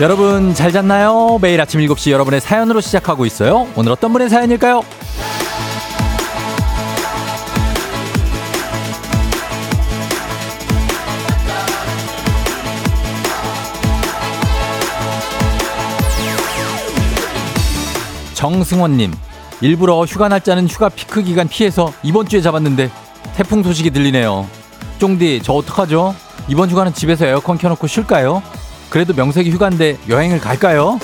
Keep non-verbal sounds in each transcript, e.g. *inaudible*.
여러분 잘 잤나요? 매일 아침 7시 여러분의 사연으로 시작하고 있어요. 오늘 어떤 분의 사연일까요? 정승원님, 일부러 휴가 날짜는 휴가 피크 기간 피해서 이번 주에 잡았는데 태풍 소식이 들리네요. 쫑디, 저 어떡하죠? 이번 휴가는 집에서 에어컨 켜놓고 쉴까요? 그래도 명색이 휴가인데 여행을 갈까요?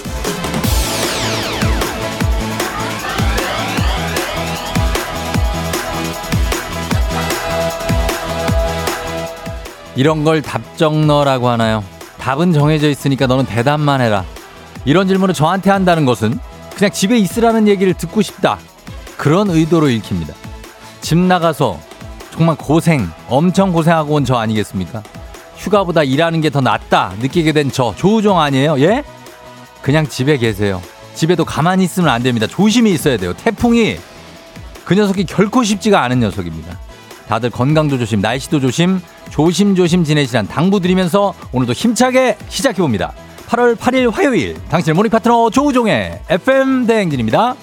이런 걸 답정너라고 하나요? 답은 정해져 있으니까 너는 대답만 해라. 이런 질문을 저한테 한다는 것은 그냥 집에 있으라는 얘기를 듣고 싶다. 그런 의도로 읽힙니다. 집 나가서 정말 고생, 엄청 고생하고 온 저 아니겠습니까? 휴가보다 일하는 게 더 낫다 느끼게 된 저 조우종 아니에요? 예? 그냥 집에 계세요. 집에도 가만히 있으면 안 됩니다. 조심히 있어야 돼요. 태풍이 그 녀석이 결코 쉽지가 않은 녀석입니다. 다들 건강도 조심, 날씨도 조심, 조심조심 지내시란 당부 드리면서 오늘도 힘차게 시작해 봅니다. 8월 8일 화요일 당신의 모닝 파트너 조우종의 FM 대행진입니다.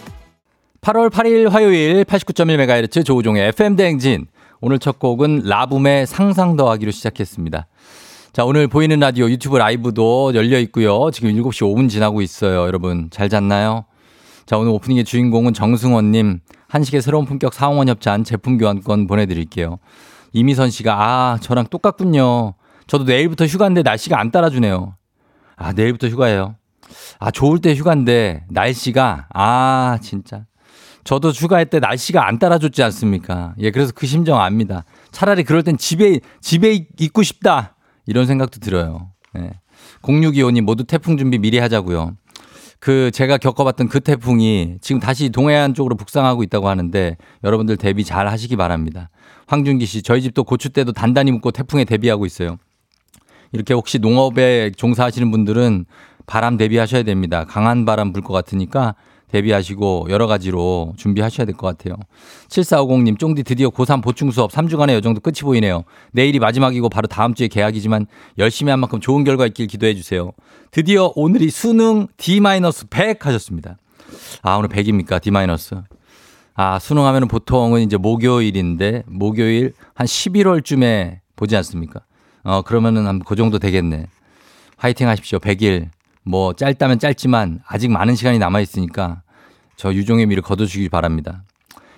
8월 8일 화요일 89.1MHz 조우종의 FM 대행진 오늘 첫 곡은 라붐의 상상 더하기로 시작했습니다. 자, 오늘 보이는 라디오 유튜브 라이브도 열려 있고요. 지금 7시 5분 지나고 있어요. 여러분, 잘 잤나요? 자, 오늘 오프닝의 주인공은 정승원님, 한식의 새로운 품격 사홍원 협찬 제품 교환권 보내드릴게요. 이미선 씨가, 아, 저랑 똑같군요. 저도 내일부터 휴가인데 날씨가 안 따라주네요. 아, 내일부터 휴가예요. 아, 좋을 때 휴가인데 날씨가, 아, 진짜. 저도 휴가할 때 날씨가 안 따라줬지 않습니까? 예, 그래서 그 심정 압니다. 차라리 그럴 땐 집에, 집에 있고 싶다. 이런 생각도 들어요. 예. 0625님 모두 태풍 준비 미리 하자고요. 그 제가 겪어봤던 그 태풍이 지금 다시 동해안 쪽으로 북상하고 있다고 하는데 여러분들 대비 잘 하시기 바랍니다. 황준기 씨, 저희 집도 고추 때도 단단히 묶고 태풍에 대비하고 있어요. 이렇게 혹시 농업에 종사하시는 분들은 바람 대비하셔야 됩니다. 강한 바람 불 것 같으니까 대비하시고 여러 가지로 준비하셔야 될 것 같아요. 7450님, 쫑디 드디어 고3 보충 수업 3주간의 여정도 끝이 보이네요. 내일이 마지막이고 바로 다음 주에 개학이지만 열심히 한 만큼 좋은 결과 있길 기도해 주세요. 드디어 오늘이 수능 D-100 하셨습니다. 아, 오늘 100입니까? D-. 아, 수능 하면 보통은 이제 목요일인데, 목요일 한 11월쯤에 보지 않습니까? 어, 그러면은 한 그 정도 되겠네. 화이팅 하십시오. 100일. 뭐 짧다면 짧지만 아직 많은 시간이 남아 있으니까 저 유종의 미를 거둬주길 바랍니다.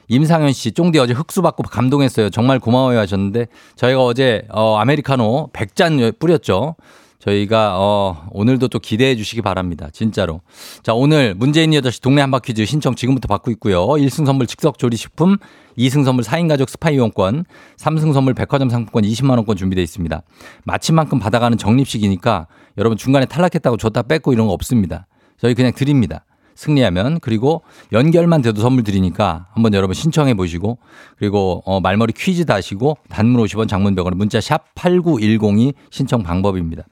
임상현 씨, 쫑디 어제 흑수 받고 감동했어요. 정말 고마워요 하셨는데 저희가 어제 어 아메리카노 100잔 뿌렸죠. 저희가 어 오늘도 또 기대해 주시기 바랍니다. 진짜로. 자, 오늘 문재인 8시 동네 한바 퀴즈 신청 지금부터 받고 있고요. 1승 선물 즉석 조리식품, 2승 선물 4인 가족 스파 이용권, 3승 선물 백화점 상품권 20만 원권 준비되어 있습니다. 마침 만큼 받아가는 적립식이니까 여러분 중간에 탈락했다고 줬다 뺏고 이런 거 없습니다. 저희 그냥 드립니다. 승리하면 그리고 연결만 돼도 선물 드리니까 한번 여러분 신청해 보시고 그리고 어 말머리 퀴즈 다시고 단문 50원 장문 100원 문자 샵 8910이 신청 방법입니다.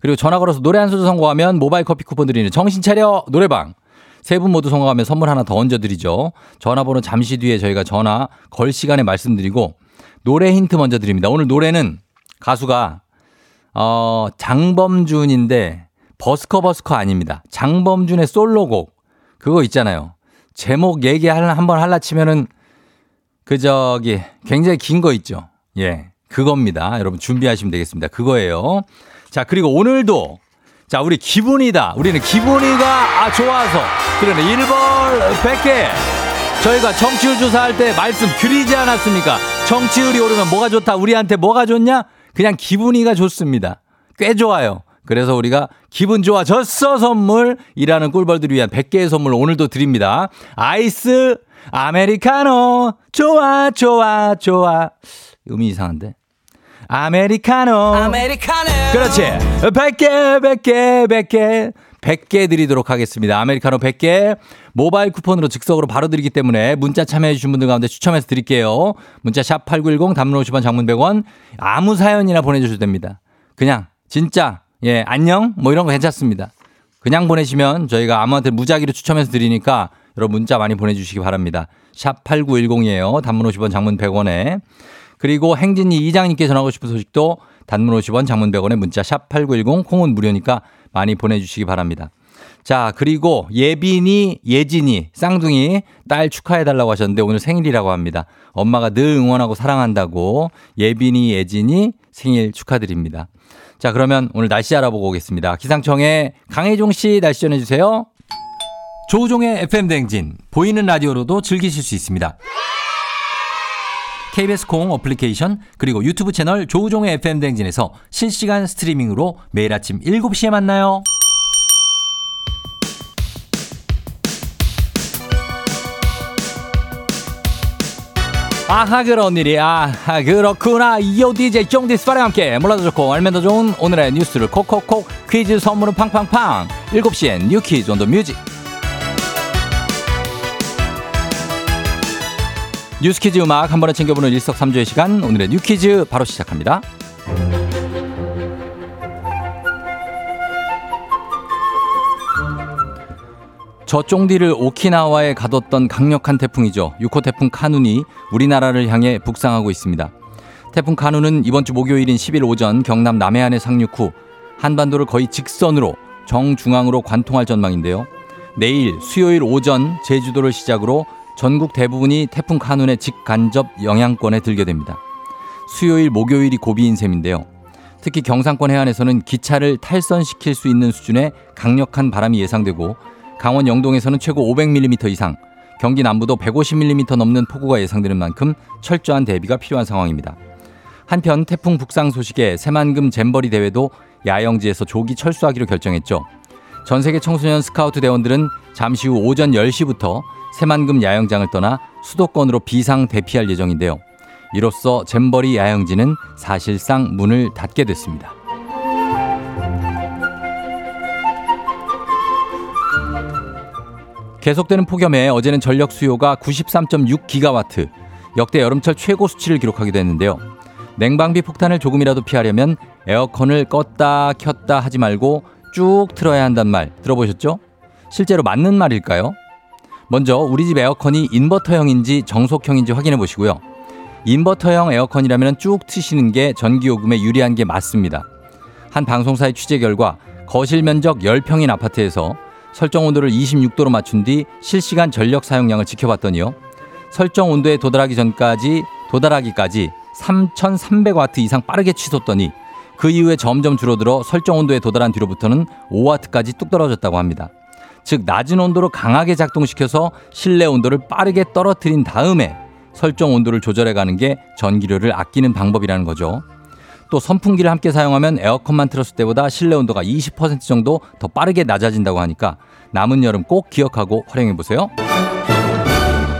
그리고 전화 걸어서 노래 한 소절 성공하면 모바일 커피 쿠폰 드리는 정신 차려 노래방. 세 분 모두 성공하면 선물 하나 더 얹어 드리죠. 전화번호 잠시 뒤에 저희가 전화 걸 시간에 말씀드리고 노래 힌트 먼저 드립니다. 오늘 노래는 가수가 어 장범준인데 버스커 버스커 아닙니다. 장범준의 솔로곡 그거 있잖아요. 제목 얘기 한번 할라 치면은 그 저기 굉장히 긴 거 있죠. 예. 그겁니다. 여러분 준비하시면 되겠습니다. 그거예요. 자, 그리고 오늘도 자, 우리 기분이다. 우리는 기분이가 아 좋아서 그러네. 1벌 100개. 저희가 정치율 조사할 때 말씀 드리지 않았습니까? 정치율이 오르면 뭐가 좋다. 우리한테 뭐가 좋냐? 그냥 기분이가 좋습니다. 꽤 좋아요. 그래서 우리가 기분 좋아졌어 선물이라는 꿀벌들을 위한 100개의 선물 오늘도 드립니다. 아이스 아메리카노. 좋아 좋아 좋아. 음이 이상한데? 아메리카노. 아메리카노. 그렇지. 100개 100개 100개. 100개 드리도록 하겠습니다. 아메리카노 100개. 모바일 쿠폰으로 즉석으로 바로 드리기 때문에 문자 참여해 주신 분들 가운데 추첨해서 드릴게요. 문자 샵 8910 단문 50원 장문 100원. 아무 사연이나 보내주셔도 됩니다. 그냥 진짜 예 안녕 뭐 이런 거 괜찮습니다. 그냥 보내시면 저희가 아무한테 무작위로 추첨해서 드리니까 여러분 문자 많이 보내주시기 바랍니다. 샵 8910이에요. 단문 50원 장문 100원에 그리고 행진이 이장님께 전하고 싶은 소식도 단문 50원 장문 100원에 문자 샵 8910 콩은 무료니까 많이 보내주시기 바랍니다. 자, 그리고 예빈이, 예진이, 쌍둥이 딸 축하해달라고 하셨는데 오늘 생일이라고 합니다. 엄마가 늘 응원하고 사랑한다고 예빈이, 예진이 생일 축하드립니다. 자, 그러면 오늘 날씨 알아보고 오겠습니다. 기상청에 강혜종 씨 날씨 전해주세요. 조우종의 FM대행진, 보이는 라디오로도 즐기실 수 있습니다. KBS 콩 어플리케이션 그리고 유튜브 채널 조우종의 FM대행진에서 실시간 스트리밍으로 매일 아침 7시에 만나요. 아하 그런 일이. 아하 그렇구나. 이오 DJ 쫑디 스파랑 함께 몰라도 좋고 알면 더 좋은 오늘의 뉴스를 콕콕콕 퀴즈 선물은 팡팡팡. 7시엔 뉴 퀴즈 on the music. 뉴스 퀴즈 음악 한 번에 챙겨보는 일석삼조의 시간. 오늘의 뉴 퀴즈 바로 시작합니다 저 쫑디를 오키나와에 가뒀던 강력한 태풍이죠. 6호 태풍 카눈이 우리나라를 향해 북상하고 있습니다. 태풍 카눈은 이번 주 목요일인 10일 오전 경남 남해안에 상륙 후 한반도를 거의 직선으로 정중앙으로 관통할 전망인데요. 내일 수요일 오전 제주도를 시작으로 전국 대부분이 태풍 카눈의 직간접 영향권에 들게 됩니다. 수요일 목요일이 고비인 셈인데요. 특히 경상권 해안에서는 기차를 탈선시킬 수 있는 수준의 강력한 바람이 예상되고 강원 영동에서는 최고 500mm 이상, 경기 남부도 150mm 넘는 폭우가 예상되는 만큼 철저한 대비가 필요한 상황입니다. 한편 태풍 북상 소식에 새만금 잼버리 대회도 야영지에서 조기 철수하기로 결정했죠. 전 세계 청소년 스카우트 대원들은 잠시 후 오전 10시부터 새만금 야영장을 떠나 수도권으로 비상 대피할 예정인데요. 이로써 잼버리 야영지는 사실상 문을 닫게 됐습니다. 계속되는 폭염에 어제는 전력 수요가 93.6기가와트, 역대 여름철 최고 수치를 기록하기도 했는데요. 냉방비 폭탄을 조금이라도 피하려면 에어컨을 껐다 켰다 하지 말고 쭉 틀어야 한단 말 들어보셨죠? 실제로 맞는 말일까요? 먼저 우리 집 에어컨이 인버터형인지 정속형인지 확인해 보시고요. 인버터형 에어컨이라면 쭉 트시는 게 전기요금에 유리한 게 맞습니다. 한 방송사의 취재 결과 거실 면적 10평인 아파트에서 설정 온도를 26도로 맞춘 뒤 실시간 전력 사용량을 지켜봤더니요. 설정 온도에 도달하기 전까지 도달하기까지 3,300와트 이상 빠르게 치솟더니 그 이후에 점점 줄어들어 설정 온도에 도달한 뒤로부터는 5와트까지 뚝 떨어졌다고 합니다. 즉 낮은 온도로 강하게 작동시켜서 실내 온도를 빠르게 떨어뜨린 다음에 설정 온도를 조절해 가는 게 전기료를 아끼는 방법이라는 거죠. 또 선풍기를 함께 사용하면 에어컨만 틀었을 때보다 실내 온도가 20% 정도 더 빠르게 낮아진다고 하니까 남은 여름 꼭 기억하고 활용해 보세요.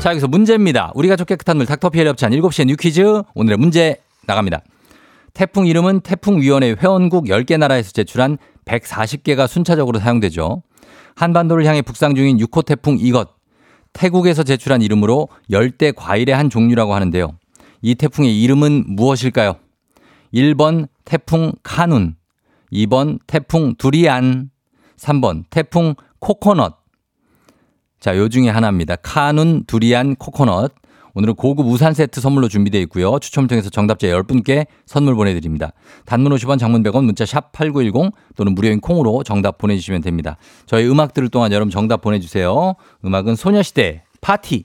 자, 여기서 문제입니다. 우리가 좋 깨끗한 물 닥터피엘 협찬 7시에 뉴 퀴즈. 오늘의 문제 나갑니다. 태풍 이름은 태풍위원회 회원국 10개 나라에서 제출한 140개가 순차적으로 사용되죠. 한반도를 향해 북상 중인 6호 태풍 이것. 태국에서 제출한 이름으로 열대 과일의 한 종류라고 하는데요. 이 태풍의 이름은 무엇일까요? 1번 태풍 카눈, 2번 태풍 두리안, 3번 태풍 코코넛. 자, 요 중에 하나입니다. 카눈, 두리안, 코코넛. 오늘은 고급 우산 세트 선물로 준비되어 있고요. 추첨을 통해서 정답자 10분께 선물 보내드립니다. 단문 50원, 장문 100원, 문자 샵 8910 또는 무료인 콩으로 정답 보내주시면 됩니다. 저희 음악 들을 동안 여러분 정답 보내주세요. 음악은 소녀시대 파티.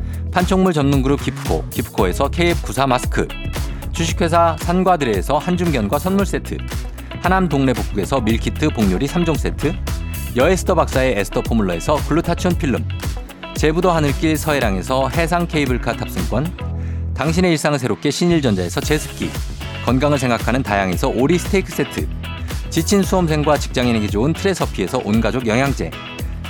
판촉물 전문 그룹 기프코, 기프코에서 KF94 마스크, 주식회사 산과들에에서 한줌견과 선물 세트, 하남 동네 북국에서 밀키트 복요리 3종 세트, 여에스더 박사의 에스더 포뮬러에서 글루타치온 필름, 제부도 하늘길 서해랑에서 해상 케이블카 탑승권, 당신의 일상을 새롭게 신일전자에서 제습기, 건강을 생각하는 다향에서 오리 스테이크 세트, 지친 수험생과 직장인에게 좋은 트레서피에서 온가족 영양제,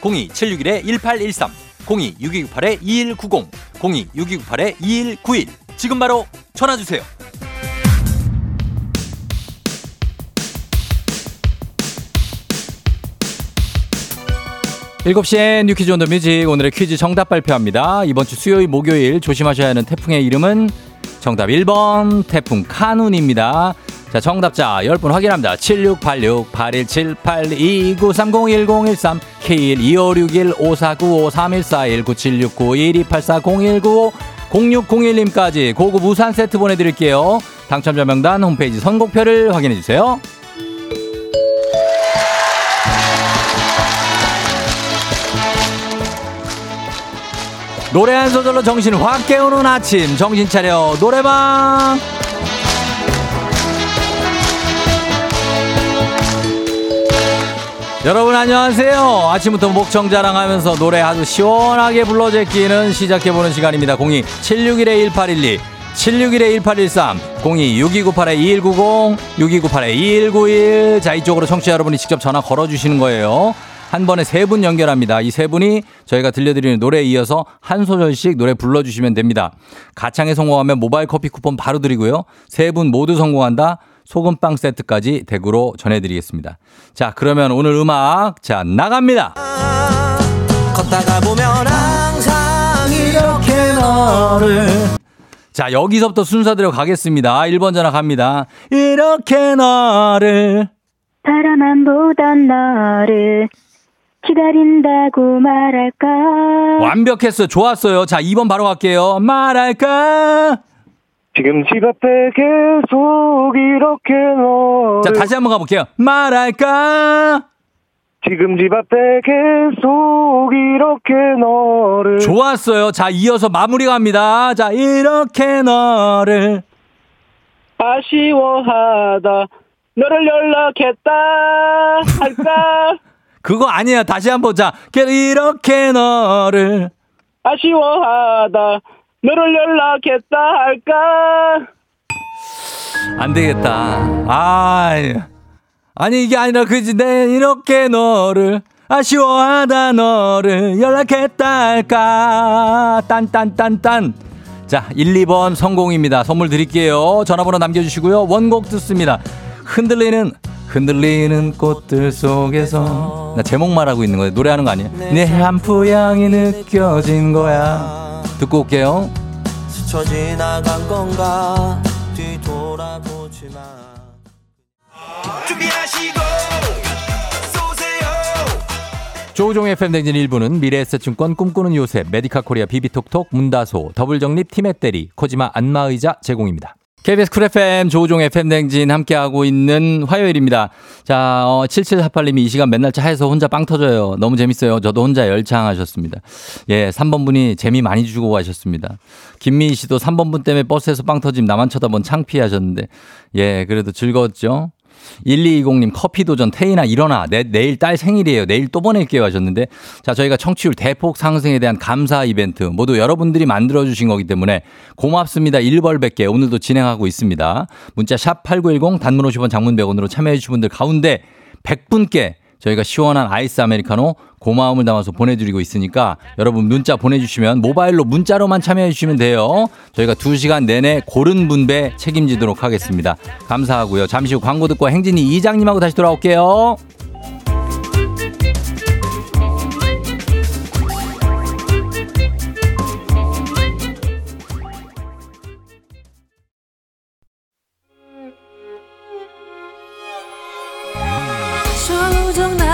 02-761-1813 02-6298-2190 02-6298-2191 지금 바로 전화 주세요. 7시엔 뉴퀴즈 온 더 뮤직 오늘의 퀴즈 정답 발표합니다. 이번 주 수요일 목요일 조심하셔야 하는 태풍의 이름은 정답 1번 태풍 카눈입니다. 자 정답자 10분 확인합니다. 7686-8178-2930-1013 K1-2561-5495-3141-9769-1284-0195 0601님까지 고급 우산 세트 보내드릴게요. 당첨자 명단 홈페이지 선곡표를 확인해주세요. 노래 한 소절로 정신을 확 깨우는 아침 정신 차려 노래방 여러분 안녕하세요 아침부터 목청 자랑하면서 노래 아주 시원하게 불러 제끼는 시작해보는 시간입니다 02 761-1812 761-1813 02-6298-2190 6298-2191 자 이쪽으로 청취자 여러분이 직접 전화 걸어주시는 거예요 한 번에 세 분 연결합니다. 이 세 분이 저희가 들려드리는 노래에 이어서 한 소절씩 노래 불러주시면 됩니다. 가창에 성공하면 모바일 커피 쿠폰 바로 드리고요. 세 분 모두 성공한다. 소금빵 세트까지 대구로 전해드리겠습니다. 자, 그러면 오늘 음악, 자, 나갑니다. 걷다가 보면 항상 이렇게 너를. 자, 여기서부터 순서대로 가겠습니다. 1번 전화 갑니다. 이렇게 너를. 바라만 보던 너를 기다린다고 말할까? 완벽했어요. 좋았어요. 자, 2번 바로 갈게요. 말할까? 지금 집 앞에 계속 이렇게 너 자, 다시 한번 가볼게요. 말할까? 지금 집 앞에 계속 이렇게 너를 좋았어요. 자, 이어서 마무리 갑니다. 자, 이렇게 너를 아쉬워하다 너를 연락했다 할까 *laughs* 그거 아니야. 다시 한번 자, 이렇게 너를 아쉬워하다 너를 연락했다 할까 안 되겠다. 아, 아니 이게 아니라 그지 내 이렇게 너를 아쉬워하다 너를 연락했다 할까 딴딴딴딴 자 1, 2번 성공입니다. 선물 드릴게요. 전화번호 남겨주시고요. 원곡 듣습니다. 흔들리는 흔들리는 꽃들 속에서 나 제목 말하고 있는 거예요. 노래하는 거 아니에요? 네 샴푸 향이 느껴진 거야. 듣고 올게요. 스쳐 지나간 건가 뒤돌아보지 마. 준비하시고 조우종의 FM대행진 일부는 미래에셋증권 꿈꾸는 요새 메디카 코리아 비비톡톡 문다소 더블정립 티맵대리 코지마 안마의자 제공입니다. KBS 쿨 FM 조우종 FM 댕진 함께하고 있는 화요일입니다. 자, 어, 7748님이 이 시간 맨날 차에서 혼자 빵 터져요. 너무 재밌어요. 저도 혼자 열창하셨습니다. 예, 3번 분이 재미 많이 주고 가셨습니다. 김미희 씨도 3번 분 때문에 버스에서 빵 터짐 나만 쳐다본 창피하셨는데, 예, 그래도 즐거웠죠? 1220님 커피 도전 태인아 일어나. 내, 내일 딸 생일이에요. 내일 또 보낼게요 하셨는데 자 저희가 청취율 대폭 상승에 대한 감사 이벤트 모두 여러분들이 만들어 주신 거기 때문에 고맙습니다. 1벌 100개 오늘도 진행하고 있습니다. 문자 샵 8910 단문 50원 장문 100원으로 참여해 주신 분들 가운데 100분께 저희가 시원한 아이스 아메리카노 고마움을 담아서 보내드리고 있으니까 여러분 문자 보내주시면 모바일로 문자로만 참여해 주시면 돼요. 저희가 2시간 내내 고른 분배 책임지도록 하겠습니다. 감사하고요. 잠시 후 광고 듣고 행진이 이장님하고 다시 돌아올게요.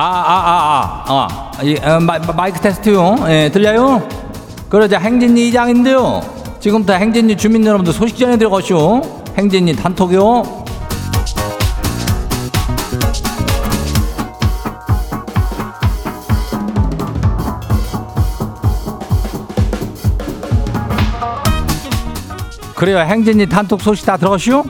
아, 아, 아, 아, 어, 마, 마이크 테스트요. 예, 들려요? 그러자 행진리 이장인데요. 지금부터 행진리 주민 여러분들 소식 전해드려 가시오. 행진리 단톡요. 그래요. 행진리 단톡 소식 다 들어가시오?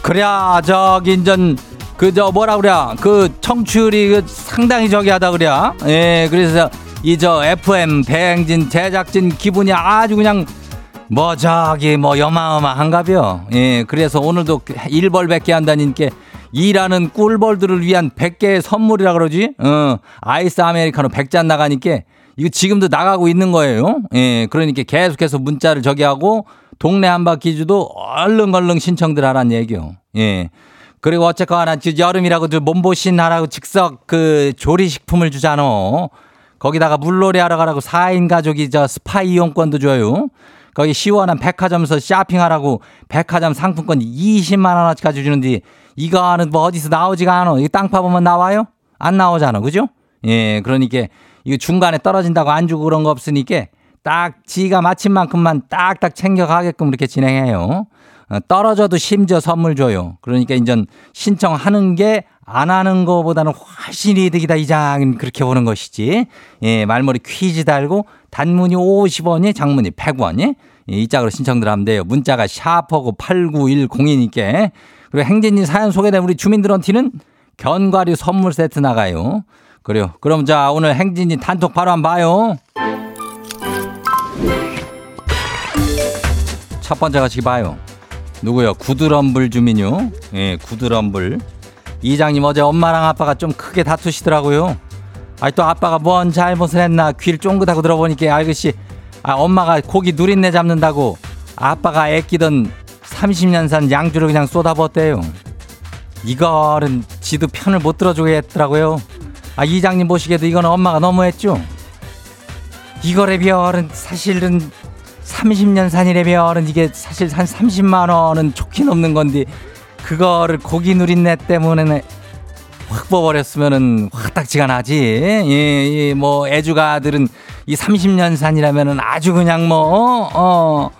그래야 저기 인전 그 저 뭐라 그래 그 청취율이 그 상당히 저기 하다 그래 예 그래서 이 저 FM 대행진 제작진 기분이 아주 그냥 뭐 저기 뭐 여마어마한가벼. 예 그래서 오늘도 일벌 100개 한다니까 일하는 꿀벌들을 위한 100개의 선물이라 그러지? 어 아이스 아메리카노 100잔 나가니까 이거 지금도 나가고 있는 거예요. 예 그러니까 계속해서 문자를 저기 하고 동네 한바퀴주도 얼른 얼른 신청들 하란 얘기요. 예 그리고 어쨌거나 여름이라고 몸보신 하라고 즉석 그 조리식품을 주잖아. 거기다가 물놀이 하러 가라고 4인 가족이 저 스파 이용권도 줘요. 거기 시원한 백화점에서 쇼핑하라고 백화점 상품권 20만 원어치까지 주는데 이거는 뭐 어디서 나오지가 않아. 이거 땅 파보면 나와요? 안 나오잖아. 그죠? 예, 그러니까 이거 중간에 떨어진다고 안 주고 그런 거 없으니까 딱 지가 마친 만큼만 딱딱 챙겨 가게끔 이렇게 진행해요. 어, 떨어져도 심지어 선물 줘요. 그러니까 인전 신청하는 게 안 하는 거보다는 훨씬 이득이다 이장 그렇게 보는 것이지. 예, 말머리 퀴즈 달고 단문이 50원이 장문이 100원이 예, 이 짝으로 신청들 하면 돼요. 문자가 샤퍼고 8910이니까. 그리고 행진이 사연 소개된 우리 주민들한테는 견과류 선물 세트 나가요. 그래요. 그럼 자 오늘 행진이 단톡 바로 한번 봐요. 첫 번째 가시기 봐요. 누구요? 구드럼블 주민요. 예, 구드럼블. 이장님 어제 엄마랑 아빠가 좀 크게 다투시더라고요. 아이 또 아빠가 뭔 잘못을 했나 귀를 쫑긋하고 들어보니까 알것이 아 엄마가 고기 누린내 잡는다고 아빠가 애끼던 30년 산 양주를 그냥 쏟아붓대요. 이거는 지도 편을 못 들어주겠더라고요. 아 이장님 보시기에도 이거는 엄마가 너무했죠. 이거래 별은 사실은 30년 산이래면은 이게 사실 한 30만 원은 좋긴 없는 건데 그거를 고기 누린내 때문에 확 뽑아버렸으면은 화딱지가 나지. 예, 예, 뭐 애주가 들은 이 30년 산이라면은 아주 그냥 뭐, 어, 어.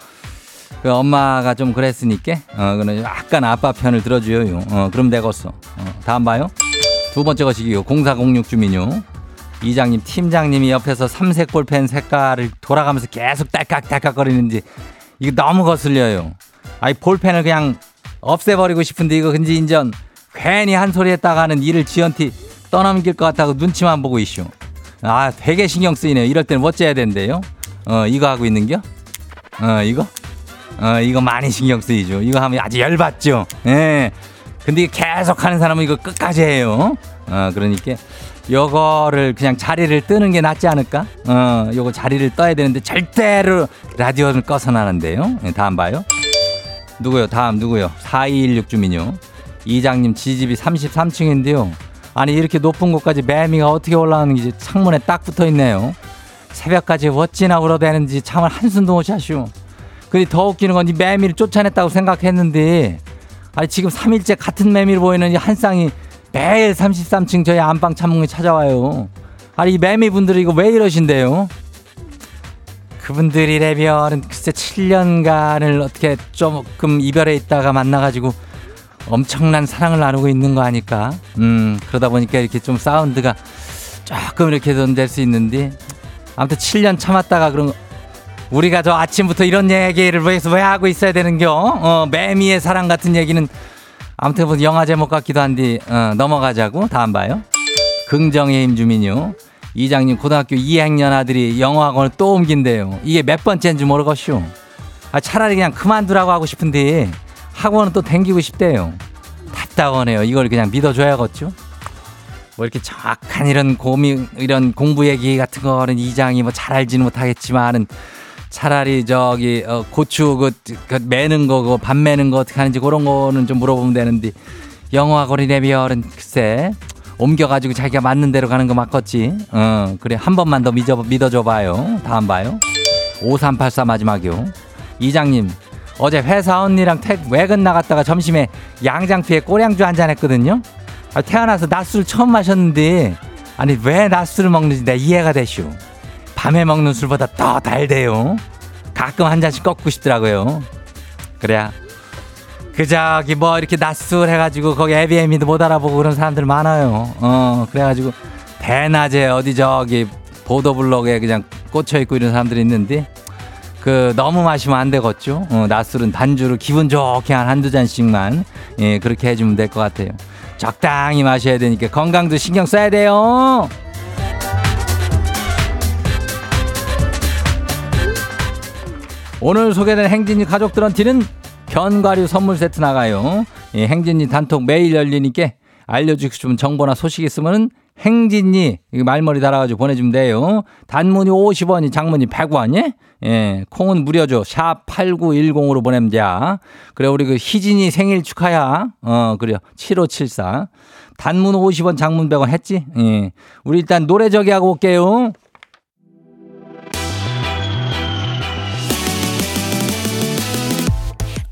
그 엄마가 좀 그랬으니까, 어, 그는 약간 아빠 편을 들어줘요. 어, 그럼 되겠어. 어, 다음 봐요. 두 번째 것이기요. 0406 주민요. 이장님, 팀장님이 옆에서 삼색 볼펜 색깔을 돌아가면서 계속 딸깍딸깍거리는지 이거 너무 거슬려요. 아이 볼펜을 그냥 없애버리고 싶은데 이거 근지 인전 괜히 한 소리 했다가는 일을 지연티 떠넘길 것 같다고 눈치만 보고 있쇼. 아 되게 신경 쓰이네요. 이럴 때는 어째야 된대요? 어 이거 하고 있는겨? 어 이거? 어 이거 많이 신경 쓰이죠. 이거 하면 아주 열받죠. 예. 근데 계속 하는 사람은 이거 끝까지 해요. 어 그러니까 요거를 그냥 자리를 뜨는 게 낫지 않을까? 어, 요거 자리를 떠야 되는데 절대로 라디오를 꺼서는 하는데요. 네, 다음 봐요. 누구요? 다음 누구요? 4216 주민요. 이장님 지집이 33층인데요. 아니 이렇게 높은 곳까지 매미가 어떻게 올라오는지 창문에 딱 붙어 있네요. 새벽까지 어찌나 울어대는지 참을 한숨도 못 쉬시오. 근데 더 웃기는 건 이 매미를 쫓아냈다고 생각했는데 아니 지금 3일째 같은 매미를 보이는 이 한 쌍이 매일 33층 저희 안방 창문에 찾아와요. 아니 이 매미분들이 이거 왜 이러신대요? 그분들이라면 글쎄 7년간을 어떻게 조금 이별해 있다가 만나가지고 엄청난 사랑을 나누고 있는 거 아닐까? 음 그러다 보니까 이렇게 좀 사운드가 조금 이렇게 될 수 있는데 아무튼 7년 참았다가 그런 거 우리가 저 아침부터 이런 얘기를 위해서 왜 하고 있어야 되는겨? 어, 매미의 사랑 같은 얘기는 아무튼 뭐 영화 제목 같기도 한데 어, 넘어가자고 다음 봐요. 긍정의 힘 주민요. 이장님 고등학교 2학년 아들이 영어학원을 또 옮긴대요. 이게 몇 번째인지 모르겠쇼. 아, 차라리 그냥 그만두라고 하고 싶은데 학원은 또 댕기고 싶대요. 답답하네요. 이걸 그냥 믿어줘야겠죠. 뭐 이렇게 정확한 이런 고민 이런 공부 얘기 같은 거는 이장이 뭐 잘 알지는 못하겠지만은 차라리 저기 어, 고추 그, 그 매는 거고 밥 매는 거 어떻게 하는지 그런 거는 좀 물어보면 되는데 고리네 별은 글쎄 옮겨가지고 자기가 맞는 대로 가는 거 맞겠지. 어 그래 한 번만 더 믿어 믿어줘 봐요. 다음 봐요. 5384 마지막이요. 이장님 어제 회사 언니랑 택 외근 나갔다가 점심에 양장피에 꼬량주 한 잔 했거든요. 아, 태어나서 낮술 처음 마셨는데 아니 왜 낮술을 먹는지 내가 이해가 되슈. 밤에 먹는 술보다 더 달대요. 가끔 한 잔씩 꺾고 싶더라고요. 그래야 그 저기 뭐 이렇게 낮술 해가지고 거기 에비에미도 못 알아보고 그런 사람들 많아요. 어 그래가지고 대낮에 어디 저기 보도블록에 그냥 꽂혀 있고 이런 사람들이 있는데 그 너무 마시면 안 되겠죠. 어, 낮술은 단주로 기분 좋게 한 한두 잔씩만 예 그렇게 해주면 될 것 같아요. 적당히 마셔야 되니까 건강도 신경 써야 돼요. 오늘 소개된 행진이 가족들한테는 견과류 선물 세트 나가요. 예, 행진이 단톡 매일 열리니까 알려주고 싶은 정보나 소식 있으면은 행진이 말머리 달아가지고 보내주면 돼요. 단문이 50원이 장문이 100원이 예, 콩은 무료죠. 샵 8910으로 보내면 돼. 그래, 우리 그 희진이 생일 축하야. 어, 그래요. 7574. 단문 50원, 장문 100원 했지? 예. 우리 일단 노래 저기 하고 올게요.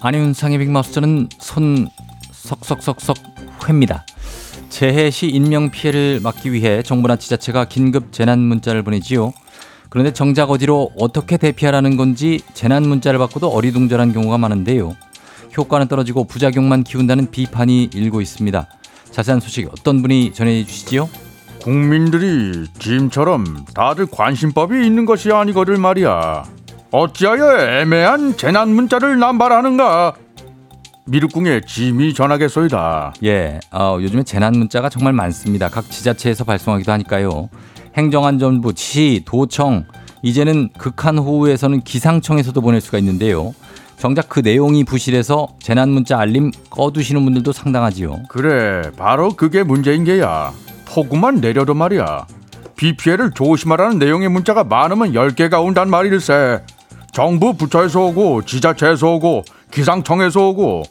안윤상의 빅마우스는 손 석석석석 회입니다. 재해 시 인명 피해를 막기 위해 정부나 지자체가 긴급 재난 문자를 보내지요. 그런데 정작 어디로 어떻게 대피하라는 건지 재난 문자를 받고도 어리둥절한 경우가 많은데요. 효과는 떨어지고 부작용만 키운다는 비판이 일고 있습니다. 자세한 소식 어떤 분이 전해 주시지요? 국민들이 짐처럼 다들 관심법이 있는 것이 아니거들 말이야. 어찌하여 애매한 재난 문자를 남발하는가? 미륵궁의 짐이 전하겠소이다. 예, 어, 요즘에 재난 문자가 정말 많습니다. 각 지자체에서 발송하기도 하니까요. 행정안전부, 시, 도청, 이제는 극한 호우에서는 기상청에서도 보낼 수가 있는데요. 정작 그 내용이 부실해서 재난 문자 알림 꺼두시는 분들도 상당하지요. 그래, 바로 그게 문제인 게야. 폭우만 내려도 말이야. 비 피해를 조심하라는 내용의 문자가 많으면 10개가 온단 말일세. 정부 부처에서 오고 지자체에서 오고 기상청에서 오고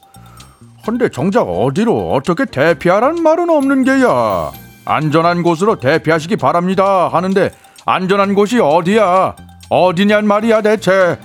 근데 정작 어디로 어떻게 대피하라는 말은 없는 게야. 안전한 곳으로 대피하시기 바랍니다 하는데 안전한 곳이 어디야? 어디냔 말이야 대체.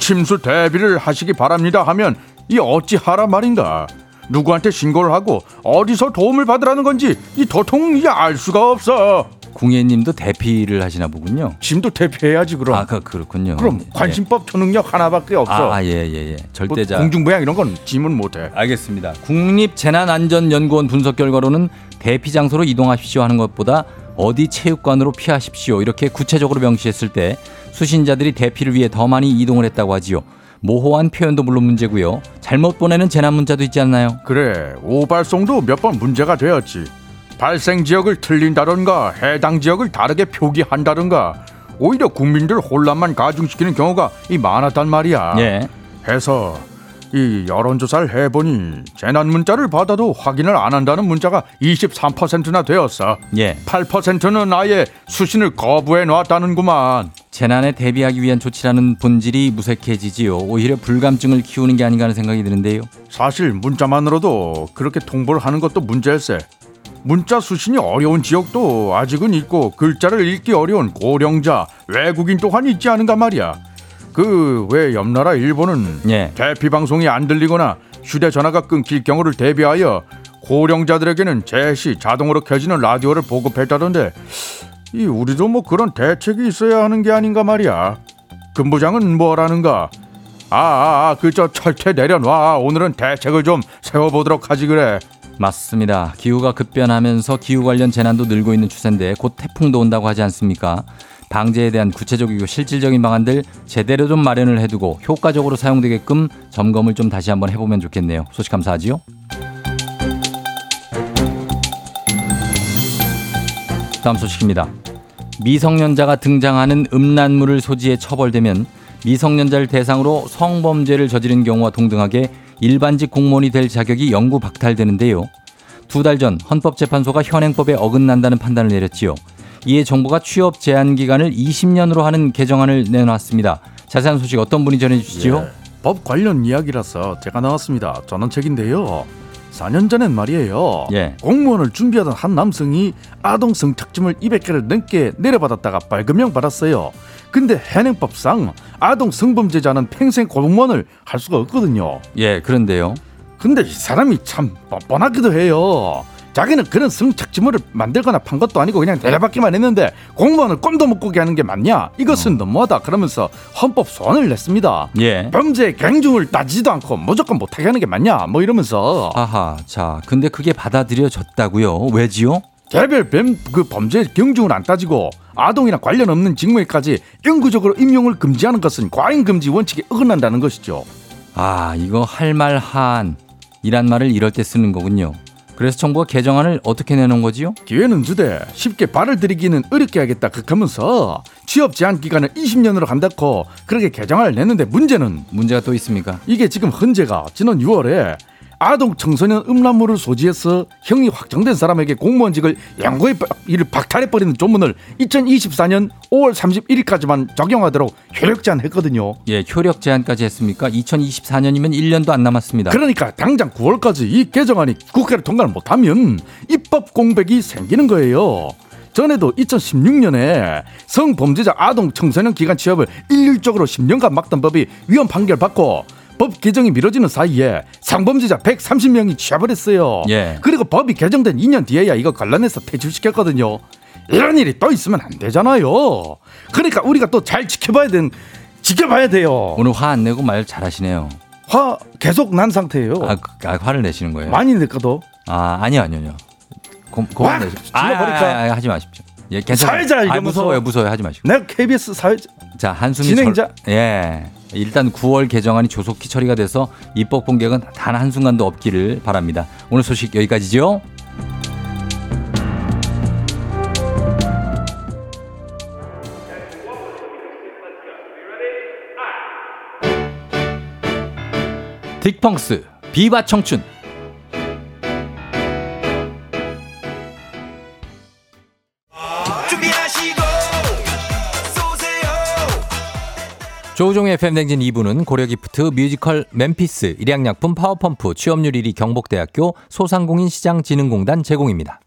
침수 대비를 하시기 바랍니다 하면 이 어찌 하란 말인가? 누구한테 신고를 하고 어디서 도움을 받으라는 건지 이 도통 알 수가 없어. 궁예님도 대피를 하시나 보군요. 짐도 대피해야지 그럼. 아, 그, 그렇군요. 그럼 예. 관심법 초능력 하나밖에 없어. 아, 예, 예, 예. 뭐 절대자. 공중부양 이런 건 짐은 못해. 알겠습니다. 국립재난안전연구원 분석 결과로는 대피 장소로 이동하십시오 하는 것보다 어디 체육관으로 피하십시오 이렇게 구체적으로 명시했을 때 수신자들이 대피를 위해 더 많이 이동을 했다고 하지요. 모호한 표현도 물론 문제고요. 잘못 보내는 재난 문자도 있지 않나요? 그래 오발송도 몇 번 문제가 되었지. 발생 지역을 틀린다던가 해당 지역을 다르게 표기한다던가 오히려 국민들 혼란만 가중시키는 경우가 이 많았단 말이야. 예. 해서 이 여론조사를 해보니 재난 문자를 받아도 확인을 안 한다는 문자가 23%나 되었어. 예. 8%는 아예 수신을 거부해 놨다는구만. 재난에 대비하기 위한 조치라는 본질이 무색해지지요. 오히려 불감증을 키우는 게 아닌가 하는 생각이 드는데요. 사실 문자만으로도 그렇게 통보를 하는 것도 문제일세. 문자 수신이 어려운 지역도 아직은 있고 글자를 읽기 어려운 고령자, 외국인 또한 있지 않은가 말이야. 그 왜 옆나라 일본은 예. 대피 방송이 안 들리거나 휴대전화가 끊길 경우를 대비하여 고령자들에게는 제시 자동으로 켜지는 라디오를 보급했다던데 이 우리도 뭐 그런 대책이 있어야 하는 게 아닌가 말이야. 근부장은 뭐라는가? 아, 아, 아, 그저 철퇴 내려놔. 오늘은 대책을 좀 세워보도록 하지 그래. 맞습니다. 기후가 급변하면서 기후 관련 재난도 늘고 있는 추세인데 곧 태풍도 온다고 하지 않습니까? 방제에 대한 구체적이고 실질적인 방안들 제대로 좀 마련을 해두고 효과적으로 사용되게끔 점검을 좀 다시 한번 해보면 좋겠네요. 소식 감사하지요. 다음 소식입니다. 미성년자가 등장하는 음란물을 소지해 처벌되면 미성년자를 대상으로 성범죄를 저지른 경우와 동등하게 일반직 공무원이 될 자격이 영구 박탈되는데요. 두 달 전 헌법재판소가 현행법에 어긋난다는 판단을 내렸지요. 이에 정부가 취업 제한 기간을 20년으로 하는 개정안을 내놨습니다. 자세한 소식 어떤 분이 전해주시지요? 예, 법 관련 이야기라서 제가 나왔습니다. 전원책인데요. 4년 전엔 말이에요. 예. 공무원을 준비하던 한 남성이 아동 성착취물 200개를 넘게 내려받았다가 발급령 받았어요. 근데 현행법상 아동 성범죄자는 평생 공무원을 할 수가 없거든요. 예, 그런데요. 근데 이 사람이 참 뻔뻔하기도 해요. 자기는 그런 성착취물을 만들거나 판 것도 아니고 그냥 내려받기만 했는데 공무원을 꼼도 못 꾸게 하는 게 맞냐? 이것은 너무하다. 그러면서 헌법 소원을 냈습니다. 예. 범죄 경중을 따지지도 않고 무조건 못하게 하는 게 맞냐? 뭐 이러면서 아하, 자, 근데 그게 받아들여졌다고요? 왜지요? 개별 범, 그 범죄 경중을 안 따지고 아동이나 관련 없는 직무에까지 영구적으로 임용을 금지하는 것은 과잉 금지 원칙에 어긋난다는 것이죠. 아, 이거 할 말 한. 이란 말을 이럴 때 쓰는 거군요. 그래서 정부가 개정안을 어떻게 내놓은 거지요? 기회는 주되 쉽게 발을 들이기는 어렵게 하겠다 극하면서 취업 제한 기간을 20년으로 간다고 그렇게 개정안을 냈는데 문제는 문제가 또 있습니까? 이게 지금 헌재가 지난 6월에 아동 청소년 음란물을 소지해서 형이 확정된 사람에게 공무원직을 양고의 이를 박탈해버리는 조문을 2024년 5월 31일까지만 적용하도록 효력 제한했거든요. 예, 효력 제한까지 했습니까? 2024년이면 1년도 안 남았습니다. 그러니까 당장 9월까지 이 개정안이 국회를 통과를 못하면 입법 공백이 생기는 거예요. 전에도 2016년에 성범죄자 아동 청소년 기간 취업을 일률적으로 10년간 막던 법이 위헌 판결 받고 법 개정이 미뤄지는 사이에 상범죄자 130명이 취업을 했어요. 예. 그리고 법이 개정된 2년 뒤에야 이거 관련해서 퇴출시켰거든요. 이런 일이 또 있으면 안 되잖아요. 그러니까 우리가 또 잘 지켜봐야 된 지켜봐야 돼요. 오늘 화 안 내고 말 잘하시네요. 화 계속 난 상태예요. 아, 그- 아, 화를 내시는 거예요? 많이 낼까도 아, 아니요, 아니요, 아니요. 고, 고, 와, 내 죽여버릴까? 아, 아, 아, 하지 마십시오. 예, 괜찮아요. 살자, 아, 이러면서. 무서워요, 무서워요. 하지 마시고. 내가 KBS 사회 자, 한숨이 진행자? 절- 예. 일단 9월 개정안이 조속히 처리가 돼서 입법 공격은 단 한순간도 없기를 바랍니다. 오늘 소식 여기까지죠. 딕펑스 비바 청춘 조우종의 FM댕진 2부는 고려기프트 뮤지컬 맨피스 일양약품 파워펌프 취업률 1위 경복대학교 소상공인 시장진흥공단 제공입니다.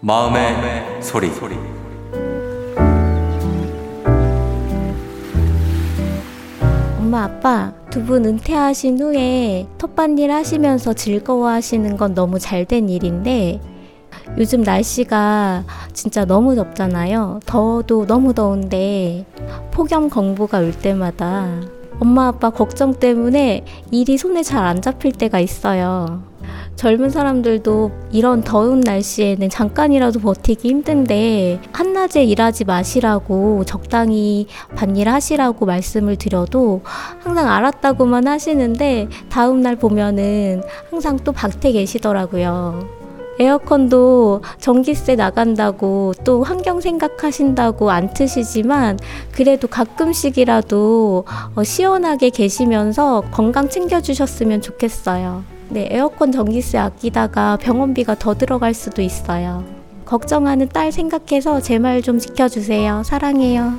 마음의, 소리. 엄마 아빠 두 분 은퇴하신 후에 텃밭일 하시면서 즐거워하시는 건 너무 잘 된 일인데 요즘 날씨가 진짜 너무 덥잖아요. 더워도 너무 더운데 폭염 경보가 올 때마다 엄마 아빠 걱정 때문에 일이 손에 잘 안 잡힐 때가 있어요. 젊은 사람들도 이런 더운 날씨에는 잠깐이라도 버티기 힘든데 한낮에 일하지 마시라고 적당히 반일 하시라고 말씀을 드려도 항상 알았다고만 하시는데 다음날 보면은 항상 또 밖에 계시더라고요. 에어컨도 전기세 나간다고 또 환경 생각하신다고 안 트시지만 그래도 가끔씩이라도 어, 시원하게 계시면서 건강 챙겨주셨으면 좋겠어요. 네, 에어컨 전기세 아끼다가 병원비가 더 들어갈 수도 있어요. 걱정하는 딸 생각해서 제 말 좀 지켜주세요. 사랑해요.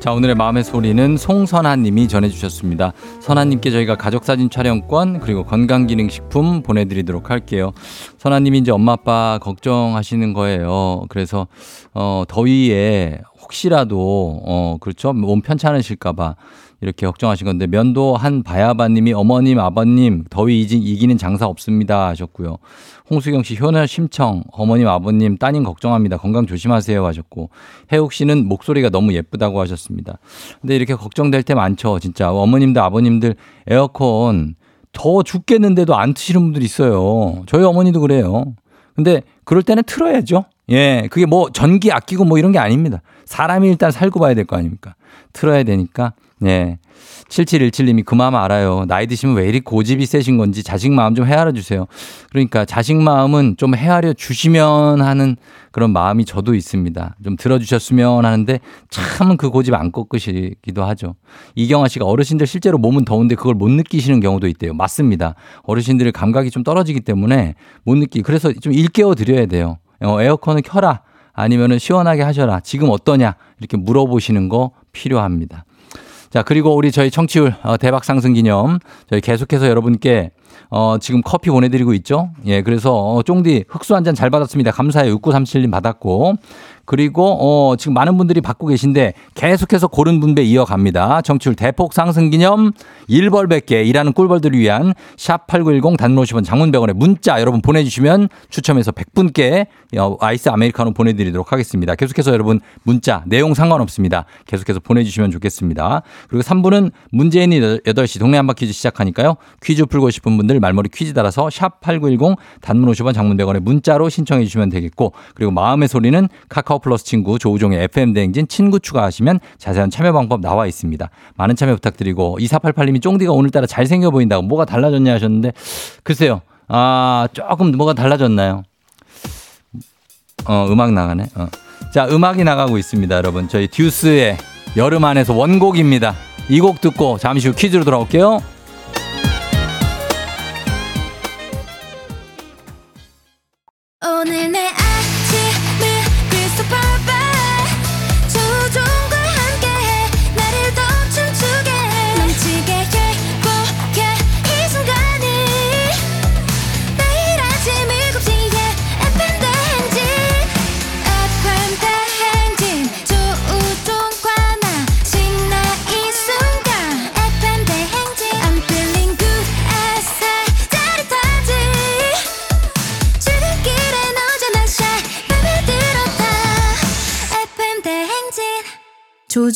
자, 오늘의 마음의 소리는 송선아 님이 전해주셨습니다. 선아 님께 저희가 가족사진 촬영권 그리고 건강기능식품 보내드리도록 할게요. 선아 님이 이제 엄마 아빠 걱정하시는 거예요. 그래서 어, 더위에 혹시라도 어, 그렇죠 몸 편찮으실까봐 이렇게 걱정하신 건데 면도 한 바야바님이 어머님 아버님 더위 이기, 이기는 장사 없습니다 하셨고요. 홍수경 씨 효녀 심청 어머님 아버님 따님 걱정합니다 건강 조심하세요 하셨고 해욱 씨는 목소리가 너무 예쁘다고 하셨습니다. 근데 이렇게 걱정될 때 많죠 진짜 어머님들 아버님들 에어컨 더 죽겠는데도 안 트시는 분들 있어요. 저희 어머니도 그래요. 근데 그럴 때는 틀어야죠. 예, 그게 뭐 전기 아끼고 뭐 이런 게 아닙니다. 사람이 일단 살고 봐야 될 거 아닙니까? 틀어야 되니까. 예. 7717님이 그 마음 알아요. 나이 드시면 왜 이리 고집이 세신 건지 자식 마음 좀 헤아려 주세요. 그러니까 자식 마음은 좀 헤아려 주시면 하는 그런 마음이 저도 있습니다. 좀 들어주셨으면 하는데 참 그 고집 안 꺾으시기도 하죠. 이경아 씨가 어르신들 실제로 몸은 더운데 그걸 못 느끼시는 경우도 있대요. 맞습니다. 어르신들의 감각이 좀 떨어지기 때문에 못 느끼. 그래서 좀 일깨워 드려야 돼요. 어, 에어컨을 켜라. 아니면은 시원하게 하셔라. 지금 어떠냐? 이렇게 물어보시는 거 필요합니다. 자, 그리고 우리 저희 청취율 어, 대박 상승 기념 저희 계속해서 여러분께 어, 지금 커피 보내드리고 있죠. 예, 그래서 어, 쫑디 흑수 한 잔 잘 받았습니다. 감사해요. 6937님 받았고. 그리고 어, 지금 많은 분들이 받고 계신데 계속해서 고른 분배 이어갑니다. 정치율 대폭 상승 기념 1벌 100개 일하는 꿀벌들을 위한 샵 8910 단문 50원 장문 100원에 문자 여러분 보내주시면 추첨해서 100분께 어, 아이스 아메리카노 보내드리도록 하겠습니다. 계속해서 여러분 문자 내용 상관없습니다. 계속해서 보내주시면 좋겠습니다. 그리고 3부는 문재인이 8시 동네 한바 퀴즈 시작하니까요. 퀴즈 풀고 싶은 분들 말머리 퀴즈 달아서 샵 8910 단문 50원 장문 100원에 문자로 신청해 주시면 되겠고 그리고 마음의 소리는 카카오 플러스 친구 조우종의 FM 대행진 친구 추가하시면 자세한 참여 방법 나와 있습니다. 많은 참여 부탁드리고 2488님이 쫑디가 오늘따라 잘생겨 보인다고 뭐가 달라졌냐 하셨는데 글쎄요. 아 조금 뭐가 달라졌나요? 어 음악 나가네. 어. 자 음악이 나가고 있습니다 여러분. 저희 듀스의 여름 안에서 원곡입니다. 이 곡 듣고 잠시 후 퀴즈로 돌아올게요. 오늘 내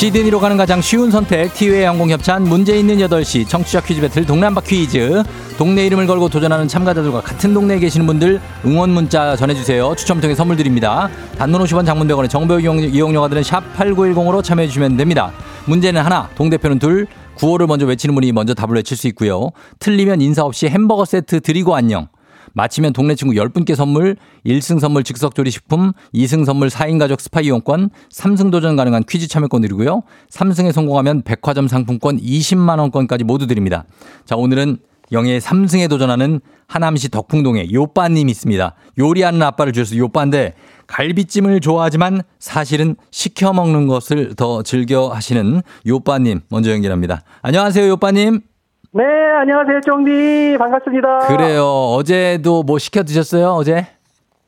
시드니로 가는 가장 쉬운 선택 티웨이 항공협찬 문제 있는 8시 청취자 퀴즈 배틀 동네 한 바퀴즈. 동네 이름을 걸고 도전하는 참가자들과 같은 동네에 계시는 분들 응원 문자 전해주세요. 추첨 통해 선물 드립니다. 단문 50원 장문 100원의 정보 이용, 이용료가 드는 샵 8910으로 참여해주시면 됩니다. 문제는 하나 동대표는 둘 구호를 먼저 외치는 분이 먼저 답을 외칠 수 있고요. 틀리면 인사 없이 햄버거 세트 드리고 안녕 맞히면 동네 친구 10분께 선물, 1승 선물 즉석 조리식품, 2승 선물 4인 가족 스파 이용권, 3승 도전 가능한 퀴즈 참여권 드리고요. 3승에 성공하면 백화점 상품권 20만 원권까지 모두 드립니다. 자, 오늘은 영예 3승에 도전하는 하남시 덕풍동에 요빠님 있습니다. 요리하는 아빠를 주셔서 요빠인데 갈비찜을 좋아하지만 사실은 시켜 먹는 것을 더 즐겨 하시는 요빠님 먼저 연결합니다. 안녕하세요, 요빠님. 네, 안녕하세요, 쫑디. 반갑습니다. 그래요. 어제도 뭐 시켜 드셨어요? 어제?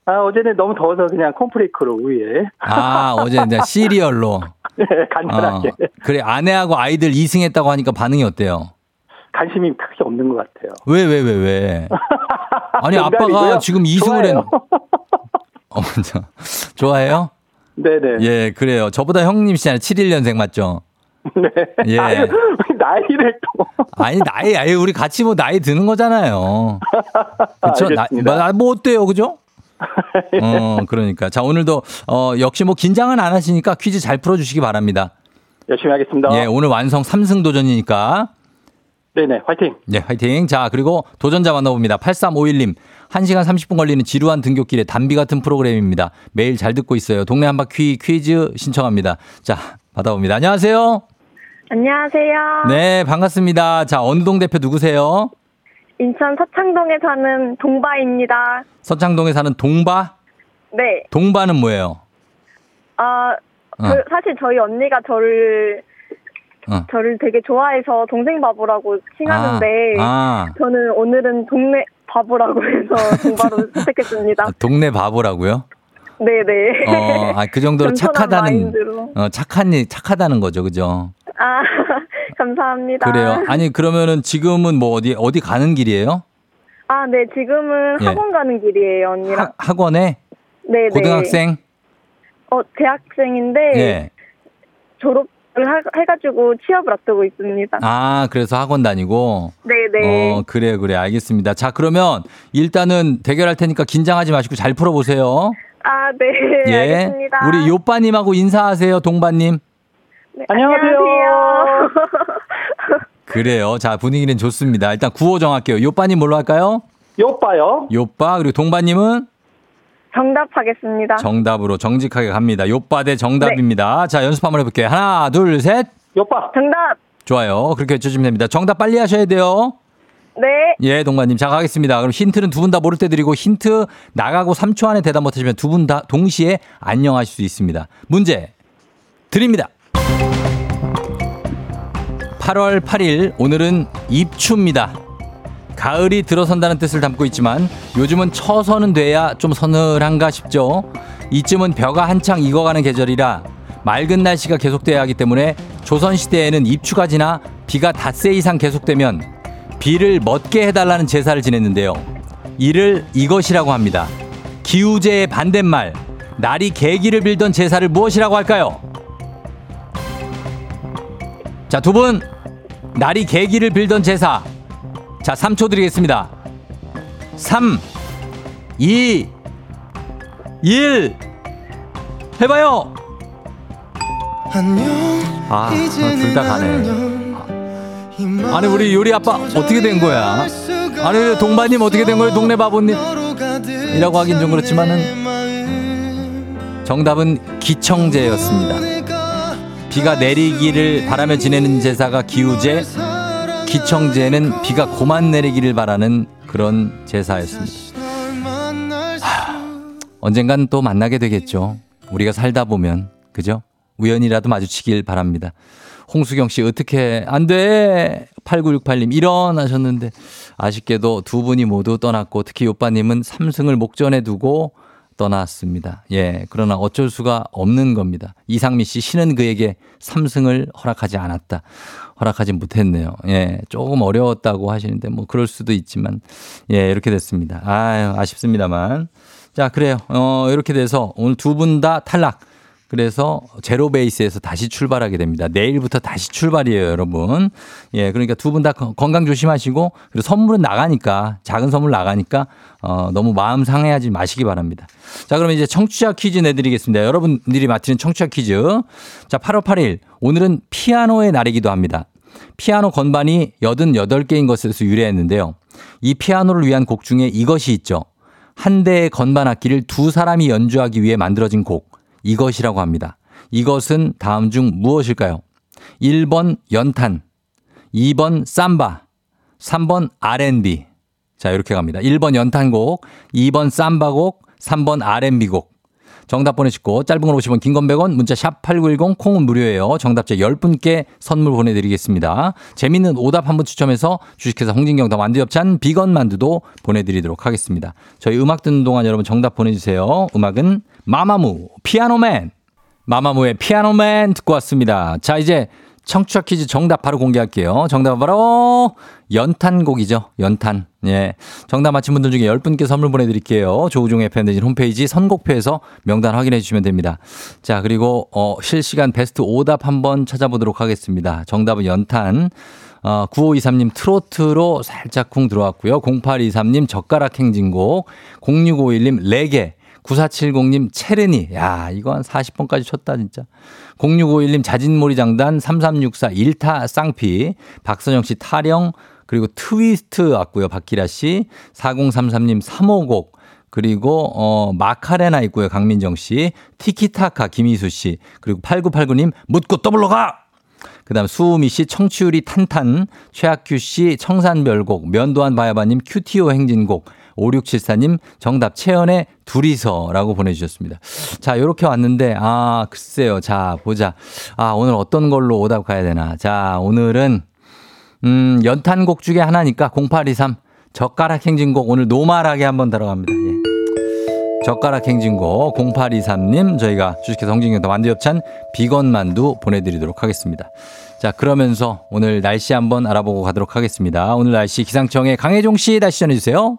아, 어제는 너무 더워서 그냥 콘프레이크로 우유에. 아, 어제 이제 *laughs* 시리얼로. 네, 어, 간단하게. 그래, 아내하고 아이들 2승 했다고 하니까 반응이 어때요? 관심이 크게 없는 것 같아요. 왜, 왜, 왜, 왜? *laughs* 아니. 아빠가 지금 2승을 했. 어, 저, 좋아해요? 네네. 예, 그래요. 저보다 형님이시잖아요. 71년생 맞죠? 네. 예. 아유, 나이를 또. 아니, 나이, 아니, 우리 같이 뭐 나이 드는 거잖아요. *laughs* 그쵸? 나. 뭐, 뭐 어때요? 그죠? *laughs* 어, 그러니까. 자, 오늘도, 어, 역시 뭐 긴장은 안 하시니까 퀴즈 잘 풀어주시기 바랍니다. 열심히 하겠습니다. 예, 오늘 완성 3승 도전이니까. 네네, 화이팅. 네, 화이팅. 자, 그리고 도전자 만나봅니다. 8351님. 1시간 30분 걸리는 지루한 등굣길에 담비 같은 프로그램입니다. 매일 잘 듣고 있어요. 동네 한바퀴 퀴즈 신청합니다. 자, 받아봅니다. 안녕하세요. 안녕하세요. 네, 반갑습니다. 자, 어느 동 대표 누구세요? 인천 서창동에 사는 동바입니다. 서창동에 사는 동바? 네. 동바는 뭐예요? 아, 어. 그, 사실 저희 언니가 저를 어. 저를 되게 좋아해서 동생 바보라고 칭하는데 아, 아, 저는 오늘은 동네 바보라고 해서 동바로 *laughs* 선택했습니다. 동네 바보라고요? 네네. 어, 아, 그 정도로 착하다는, 마인드로. 어, 착한, 일- 착하다는 거죠. 그죠? 아, *laughs* 감사합니다. 그래요. 아니, 그러면은 지금은 뭐 어디, 어디 가는 길이에요? 아, 네, 지금은 예. 학원 가는 길이에요, 언니랑. 학, 학원에? 네네. 고등학생? 어, 대학생인데 예. 졸업을 하- 해가지고 취업을 앞두고 있습니다. 아, 그래서 학원 다니고? 네네. 어, 그래, 그래. 알겠습니다. 자, 그러면 일단은 대결할 테니까 긴장하지 마시고 잘 풀어보세요. 아, 네. *laughs* 예. 알겠습니다. 우리 요빠님하고 인사하세요, 동바님. 네, 안녕하세요. 안녕하세요. *laughs* 그래요. 자, 분위기는 좋습니다. 일단 구호 정할게요. 요빠님 뭘로 할까요? 요빠요. 요빠, 그리고 동바님은 정답하겠습니다. 정답으로 정직하게 갑니다. 요빠 대 정답입니다. 자, 연습 한번 해볼게요. 하나, 둘, 셋. 요빠. 정답. 좋아요. 그렇게 해주시면 됩니다. 정답 빨리 하셔야 돼요. 네. 예, 동반님. 자, 가겠습니다. 그럼 힌트는 두 분 다 모를 때 드리고 힌트 나가고 3초 안에 대답 못하시면 두 분 다 동시에 안녕하실 수 있습니다. 문제 드립니다. 8월 8일 오늘은 입추입니다. 가을이 들어선다는 뜻을 담고 있지만 요즘은 처서는 돼야 좀 서늘한가 싶죠. 이쯤은 벼가 한창 익어가는 계절이라 맑은 날씨가 계속돼야 하기 때문에 조선시대에는 입추가 지나 비가 닷새 이상 계속되면 비를 멎게 해달라는 제사를 지냈는데요. 이를 이것이라고 합니다. 기우제의 반대말, 날이 개기를 빌던 제사를 무엇이라고 할까요? 자, 두 분, 날이 개기를 빌던 제사. 자, 3초 드리겠습니다. 3, 2, 1. 해봐요! 아, 둘 다 가네. 아니, 우리 요리 아빠 어떻게 된 거야? 아니, 우리 동반님 어떻게 된 거예요? 동네 바보님? 이라고 하긴 좀 그렇지만은 정답은 기청제였습니다. 비가 내리기를 바라며 지내는 제사가 기우제, 기청제는 비가 고만 내리기를 바라는 그런 제사였습니다. 하, 언젠간 또 만나게 되겠죠. 우리가 살다 보면 그죠? 우연이라도 마주치길 바랍니다. 홍수경 씨 어떻게 안 돼? 8968님 일어나셨는데 아쉽게도 두 분이 모두 떠났고 특히 오빠님은 삼승을 목전에 두고 떠났습니다. 예. 그러나 어쩔 수가 없는 겁니다. 이상미 씨 신은 그에게 삼승을 허락하지 않았다. 허락하지 못했네요. 예. 조금 어려웠다고 하시는데 뭐 그럴 수도 있지만 예, 이렇게 됐습니다. 아유, 아쉽습니다만. 자, 그래요. 어, 이렇게 돼서 오늘 두 분 다 탈락. 그래서 제로 베이스에서 다시 출발하게 됩니다. 내일부터 다시 출발이에요, 여러분. 예, 그러니까 두 분 다 건강 조심하시고 그리고 선물은 나가니까 작은 선물 나가니까 어, 너무 마음 상해하지 마시기 바랍니다. 자, 그러면 이제 청취자 퀴즈 내드리겠습니다. 여러분들이 맞히는 청취자 퀴즈. 자, 8월 8일 오늘은 피아노의 날이기도 합니다. 피아노 건반이 88개인 것에서 유래했는데요. 이 피아노를 위한 곡 중에 이것이 있죠. 한 대의 건반 악기를 두 사람이 연주하기 위해 만들어진 곡. 이것이라고 합니다. 이것은 다음 중 무엇일까요? 1번 연탄, 2번 삼바, 3번 R&B. 자, 이렇게 갑니다. 1번 연탄곡, 2번 삼바곡, 3번 R&B곡. 정답 보내시고 짧은 걸 50원, 긴 건 100원, 문자 샵 8910 콩은 무료예요. 정답자 10분께 선물 보내드리겠습니다. 재밌는 오답 한 분 추첨해서 주식회사 홍진경 더 만두엽찬 비건 만두도 보내드리도록 하겠습니다. 저희 음악 듣는 동안 여러분 정답 보내주세요. 음악은 마마무, 피아노맨. 마마무의 피아노맨 듣고 왔습니다. 자, 이제 청취자 퀴즈 정답 바로 공개할게요. 정답은 바로 연탄곡이죠. 연탄. 예. 정답 맞힌 분들 중에 10분께 선물 보내드릴게요. 조우종의 팬데진 홈페이지 선곡표에서 명단 확인해 주시면 됩니다. 자, 그리고, 어, 실시간 베스트 오답 한번 찾아보도록 하겠습니다. 정답은 연탄. 어, 9523님 트로트로 살짝 쿵 들어왔고요. 0823님 젓가락 행진곡. 0651님 레게. 9470님 체르니. 야, 이거 한 40번까지 쳤다, 진짜. 0651님 자진모리 장단. 3364 일타 쌍피. 박선영 씨 타령. 그리고 트위스트 왔고요. 박기라 씨. 4033님 3호곡. 그리고 어 마카레나 있고요. 강민정 씨. 티키타카 김희수 씨. 그리고 8989님 묻고 더블로 가. 그다음 수우미 씨 청취율이 탄탄, 최학규 씨 청산별곡, 면도한 바야바님 큐티오 행진곡, 5674님 정답 채연의 둘이서라고 보내주셨습니다. 자, 요렇게 왔는데, 아, 글쎄요. 자, 보자. 아, 오늘 어떤 걸로 오답 가야 되나. 자, 오늘은, 음, 연탄곡 중에 하나니까 0823 젓가락 행진곡 오늘 노말하게 한번 들어갑니다. 예. 젓가락 행진곡 0823님 저희가 주식회 성진경도 만두엽찬 비건 만두 보내드리도록 하겠습니다. 자 그러면서 오늘 날씨 한번 알아보고 가도록 하겠습니다. 오늘 날씨 기상청의 강혜종 씨 날씨 전해주세요.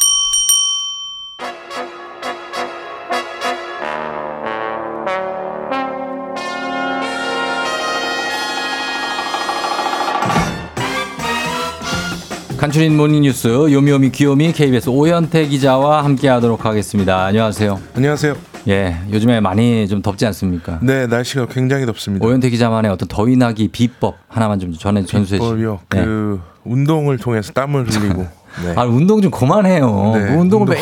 간추린 모닝뉴스 요미요미 귀요미 KBS 오현태 기자와 함께하도록 하겠습니다. 안녕하세요. 안녕하세요. 예, 요즘에 많이 좀 덥지 않습니까? 네, 날씨가 굉장히 덥습니다. 오현태 기자만의 어떤 더위 나기 비법 하나만 좀 전해 전수해 주시죠. 비법이요. 네. 그 운동을 통해서 땀을 흘리고. 네. *laughs* 아, 운동 좀 그만해요. 네, 뭐 운동을 운동, 매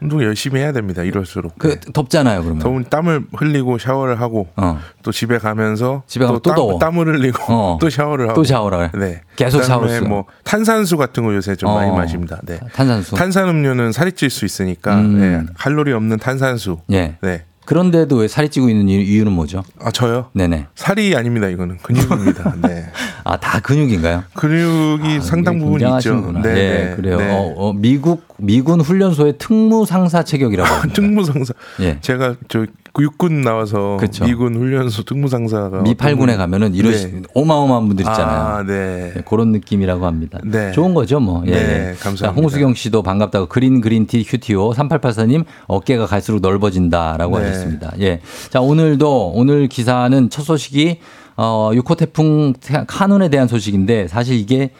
운동 열심히 해야 됩니다. 이럴수록. 그 네. 덥잖아요, 그러면. 더운 땀을 흘리고 샤워를 하고 어. 또 집에 가면서 집에 가면 또 땀, 더워. 땀을 흘리고 어. *laughs* 또 샤워를 하고 또 샤워를 해. 네. 계속 샤워를 뭐 탄산수 같은 거 요새 좀 어. 많이 마십니다. 네. 탄산수. 탄산음료는 살이 찔 수 있으니까 음. 네. 칼로리 없는 탄산수. 예. 네. 그런데도 왜 살이 찌고 있는 이유- 이유는 뭐죠? 아 저요? 네네. 살이 아닙니다. 이거는 근육입니다. *laughs* 네. 아, 다 근육인가요? 근육이 상당 아, 부분 있죠. 네, 예, 네, 그래요. 네. 어, 어, 미국 미군 훈련소의 특무 상사 체격이라고 *laughs* 합니다. 특무 상사. 예. 제가 저 육군 나와서 그쵸. 미군 훈련소 특무상사가 미 8군에 어떤 가면은 이러시 네. 어마어마한 분들 있잖아요. 아, 네. 예, 그런 느낌이라고 합니다. 네. 좋은 거죠, 뭐. 예. 네, 예. 감사합니다. 자, 홍수경 씨도 반갑다고 그린 그린티 큐티오 3884님 어깨가 갈수록 넓어진다라고 네. 하셨습니다. 예. 자, 오늘도 오늘 기사는 첫 소식이 어, 6호 태풍 카눈에 대한 소식인데 사실 이게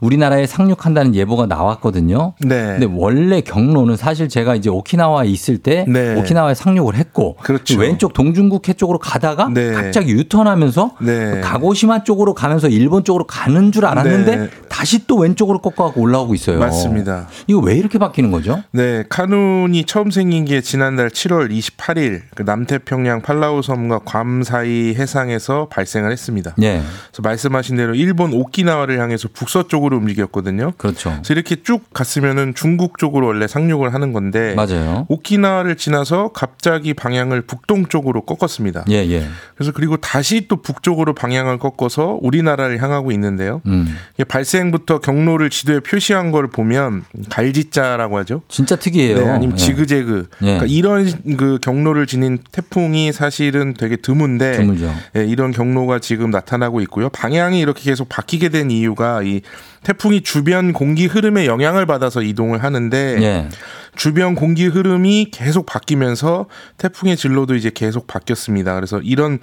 우리나라에 상륙한다는 예보가 나왔거든요. 네. 근데 원래 경로는 사실 제가 이제 오키나와에 있을 때 네. 오키나와에 상륙을 했고 그렇죠. 왼쪽 동중국해 쪽으로 가다가 네. 갑자기 유턴하면서 네. 가고시마 쪽으로 가면서 일본 쪽으로 가는 줄 알았는데 네. 다시 또 왼쪽으로 꺾어갖고 올라오고 있어요. 맞습니다. 이거 왜 이렇게 바뀌는 거죠? 네, 카눈이 처음 생긴 게 지난달 7월 28일 그 남태평양 팔라우 섬과 괌 사이 해상에서 발생을 했습니다. 예, 그래서 말씀하신 대로 일본 오키나와를 향해서 북서쪽으로 움직였거든요. 그렇죠. 그래서 이렇게 쭉 갔으면은 중국 쪽으로 원래 상륙을 하는 건데 맞아요. 오키나와를 지나서 갑자기 방향을 북동 쪽으로 꺾었습니다. 예, 예. 그래서 그리고 다시 또 북쪽으로 방향을 꺾어서 우리나라를 향하고 있는데요. 음, 발생부터 경로를 지도에 표시한 걸 보면 갈지자라고 하죠. 진짜 특이해요. 네, 아니면 예. 지그재그. 예. 그러니까 이런 그 경로를 지닌 태풍이 사실은 되게 드문데 드물죠. 예, 이런 경로가 지금 나타나고 있고요. 방향이 이렇게 계속 바뀌게 된 이유가 이 태풍이 주변 공기 흐름에 영향을 받아서 이동을 하는데 예. 주변 공기 흐름이 계속 바뀌면서 태풍의 진로도 이제 계속 바뀌었습니다. 그래서 이런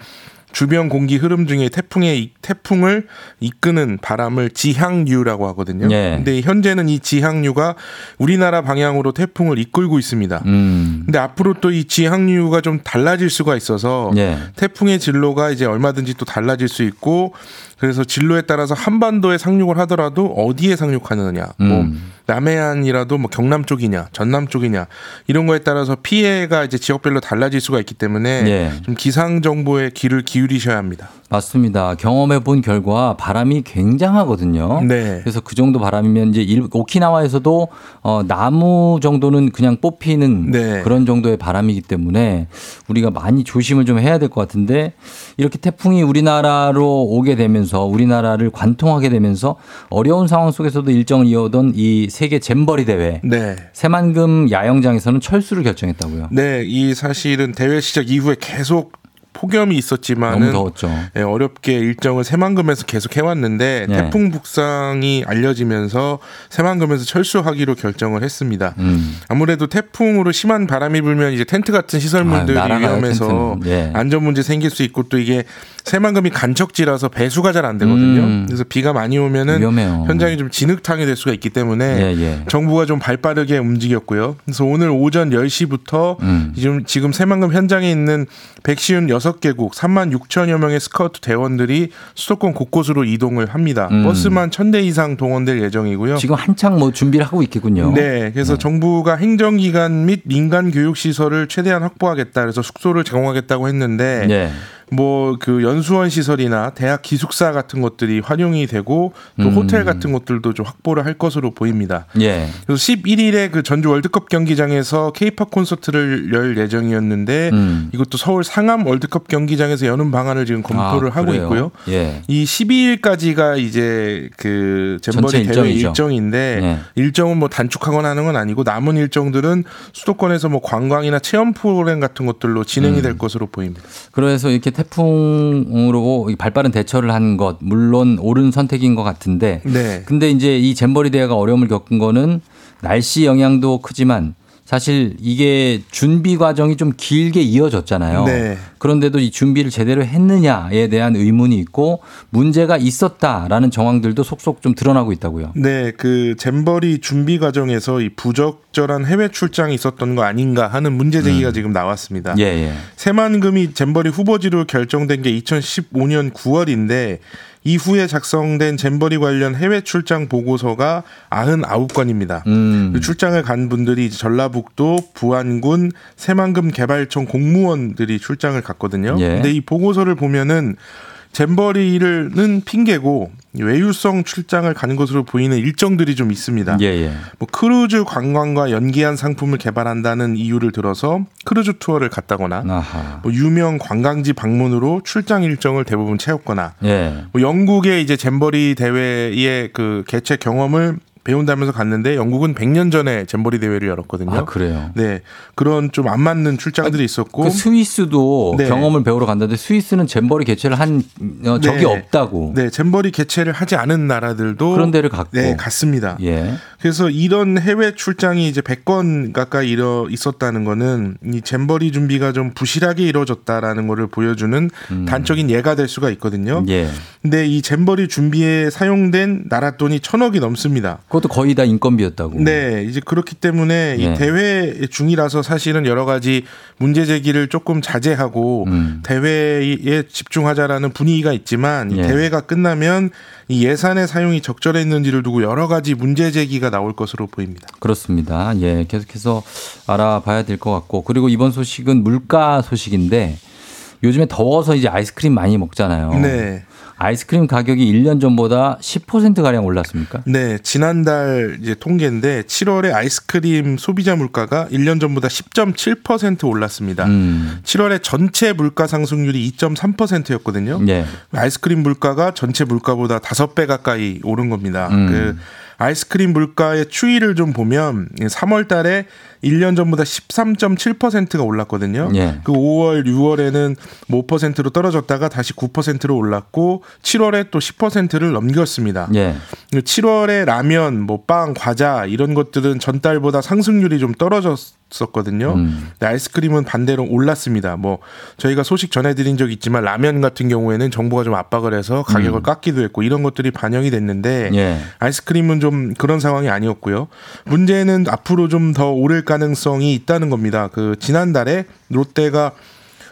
주변 공기 흐름 중에 태풍의 이- 태풍을 이끄는 바람을 지향류라고 하거든요. 예. 근데 현재는 이 지향류가 우리나라 방향으로 태풍을 이끌고 있습니다. 음, 근데 앞으로 또 이 지향류가 좀 달라질 수가 있어서 예. 태풍의 진로가 이제 얼마든지 또 달라질 수 있고 그래서 진로에 따라서 한반도에 상륙을 하더라도 어디에 상륙하느냐 뭐 음. 남해안이라도 뭐 경남 쪽이냐 전남 쪽이냐 이런 거에 따라서 피해가 이제 지역별로 달라질 수가 있기 때문에 예. 좀 기상 정보에 귀를 기울이셔야 합니다. 맞습니다. 경험해 본 결과 바람이 굉장하거든요. 네. 그래서 그 정도 바람이면 이제 일- 오키나와에서도 어, 나무 정도는 그냥 뽑히는 네. 그런 정도의 바람이기 때문에 우리가 많이 조심을 좀 해야 될 것 같은데 이렇게 태풍이 우리나라로 오게 되면서 우리나라를 관통하게 되면서 어려운 상황 속에서도 일정을 이어오던 이 세계 잼버리 대회 네. 새만금 야영장에서는 철수를 결정했다고요. 네, 이 사실은 대회 시작 이후에 계속 폭염이 있었지만은. 예, 어렵게 일정을 새만금에서 계속 해왔는데 네. 태풍 북상이 알려지면서 새만금에서 철수하기로 결정을 했습니다. 음. 아무래도 태풍으로 심한 바람이 불면 이제 텐트 같은 시설물들이 아, 위험해서 텐트는. 예. 안전 문제 생길 수 있고 또 이게 새만금이 간척지라서 배수가 잘 안 되거든요. 음. 그래서 비가 많이 오면은 위험해요. 현장이 좀 진흙탕이 될 수가 있기 때문에 예, 예. 정부가 좀 발빠르게 움직였고요. 그래서 오늘 오전 10시부터 음. 지금 지금 새만금 현장에 있는 156 26개국 3만 6천여 명의 스카우트 대원들이 수도권 곳곳으로 이동을 합니다. 음. 버스만 1000대 이상 동원될 예정이고요. 지금 한창 뭐 준비를 하고 있겠군요. 네, 그래서 정부가 행정기관 및 민간 교육 시설을 최대한 확보하겠다. 그래서 숙소를 제공하겠다고 했는데 예. 뭐 그 연수원 시설이나 대학 기숙사 같은 것들이 활용이 되고 또 음. 호텔 같은 것들도 좀 확보를 할 것으로 보입니다. 예. 그래서 11일에 그 전주 월드컵 경기장에서 케이팝 콘서트를 열 예정이었는데 음. 이것도 서울 상암 월드컵 경기장에서 여는 방안을 지금 검토를 아, 하고? 있고요. 예. 이 12일까지가 이제 그 잼버리 대회. 일정인데 예. 일정은 뭐 단축하거나 하는 건 아니고 남은 일정들은 수도권에서 뭐 관광이나 체험 프로그램 같은 것들로 진행이 음. 될 것으로 보입니다. 그래서 이렇게 태풍으로 이 발빠른 대처를 한 것 물론 옳은 선택인 것 같은데 네. 근데 이제 이 잼버리 대회가 어려움을 겪은 거는 날씨 영향도 크지만 사실 이게 준비 과정이 좀 길게 이어졌잖아요. 네. 그런데도 이 준비를 제대로 했느냐에 대한 의문이 있고 문제가 있었다라는 정황들도 속속 좀 드러나고 있다고요. 네, 그 잼버리 준비 과정에서 이 부적절한 해외 출장이 있었던 거 아닌가 하는 문제 제기가 지금 나왔습니다. 음. 예, 예. 새만금이 잼버리 후보지로 결정된 게 2015년 9월인데 이후에 작성된 잼버리 관련 해외 출장 보고서가 99건입니다. 음. 그 출장을 간 분들이 전라북도, 부안군, 새만금 개발청 공무원들이 출장을 갔 거든요. 예. 근데 이 보고서를 보면은 잼버리는 핑계고 외유성 출장을 가는 것으로 보이는 일정들이 좀 있습니다. 예, 예. 뭐 크루즈 관광과 연계한 상품을 개발한다는 이유를 들어서 크루즈 투어를 갔다거나 아하. 뭐 유명 관광지 방문으로 출장 일정을 대부분 채웠거나 예. 뭐 영국의 이제 잼버리 대회의 그 개최 경험을 배운다면서 갔는데 영국은 100년 전에 잼버리 대회를 열었거든요. 아, 그래요. 네. 그런 좀 안 맞는 출장들이 있었고 그 스위스도 네. 경험을 배우러 간다는데 스위스는 잼버리 개최를 한 어, 적이 네. 없다고. 네, 잼버리 개최를 하지 않은 나라들도 그런 데를 갔고. 네, 갔습니다. 예. 그래서 이런 해외 출장이 이제 100건 가까이 이뤄 있었다는 거는 이 잼버리 준비가 좀 부실하게 이루어졌다라는 거를 보여주는 단적인 예가 될 수가 있거든요. 음. 예. 근데 이 잼버리 준비에 사용된 나라 돈이 천억이 넘습니다. 그것도 거의 다 인건비였다고. 네, 이제 그렇기 때문에 예. 이 대회 중이라서 사실은 여러 가지 문제 제기를 조금 자제하고 음. 대회에 집중하자라는 분위기가 있지만 이 예. 대회가 끝나면 이 예산의 사용이 적절했는지를 두고 여러 가지 문제 제기가 나올 것으로 보입니다. 그렇습니다. 예. 계속해서 알아봐야 될 것 같고. 그리고 이번 소식은 물가 소식인데 요즘에 더워서 이제 아이스크림 많이 먹잖아요. 네. 아이스크림 가격이 1년 전보다 10%가량 올랐습니까? 네, 지난달 이제 통계인데 7월에 아이스크림 소비자 물가가 1년 전보다 10.7% 올랐습니다. 음. 7월에 전체 물가 상승률이 2.3%였거든요. 예. 아이스크림 물가가 전체 물가보다 5배 가까이 오른 겁니다. 음. 그 아이스크림 물가의 추이를 좀 보면 3월 달에 1년 전보다 13.7%가 올랐거든요. 예. 그 5월, 6월에는 5%로 떨어졌다가 다시 9%로 올랐고 7월에 또 10%를 넘겼습니다. 예. 7월에 라면, 뭐 빵, 과자 이런 것들은 전달보다 상승률이 좀 떨어졌 었거든요. 음. 근데 아이스크림은 반대로 올랐습니다. 뭐 저희가 소식 전해드린 적 있지만 라면 같은 경우에는 정부가 좀 압박을 해서 가격을 깎기도 했고 이런 것들이 반영이 됐는데 음. 예. 아이스크림은 좀 그런 상황이 아니었고요. 문제는 앞으로 좀 더 오를 가능성이 있다는 겁니다. 그 지난달에 롯데가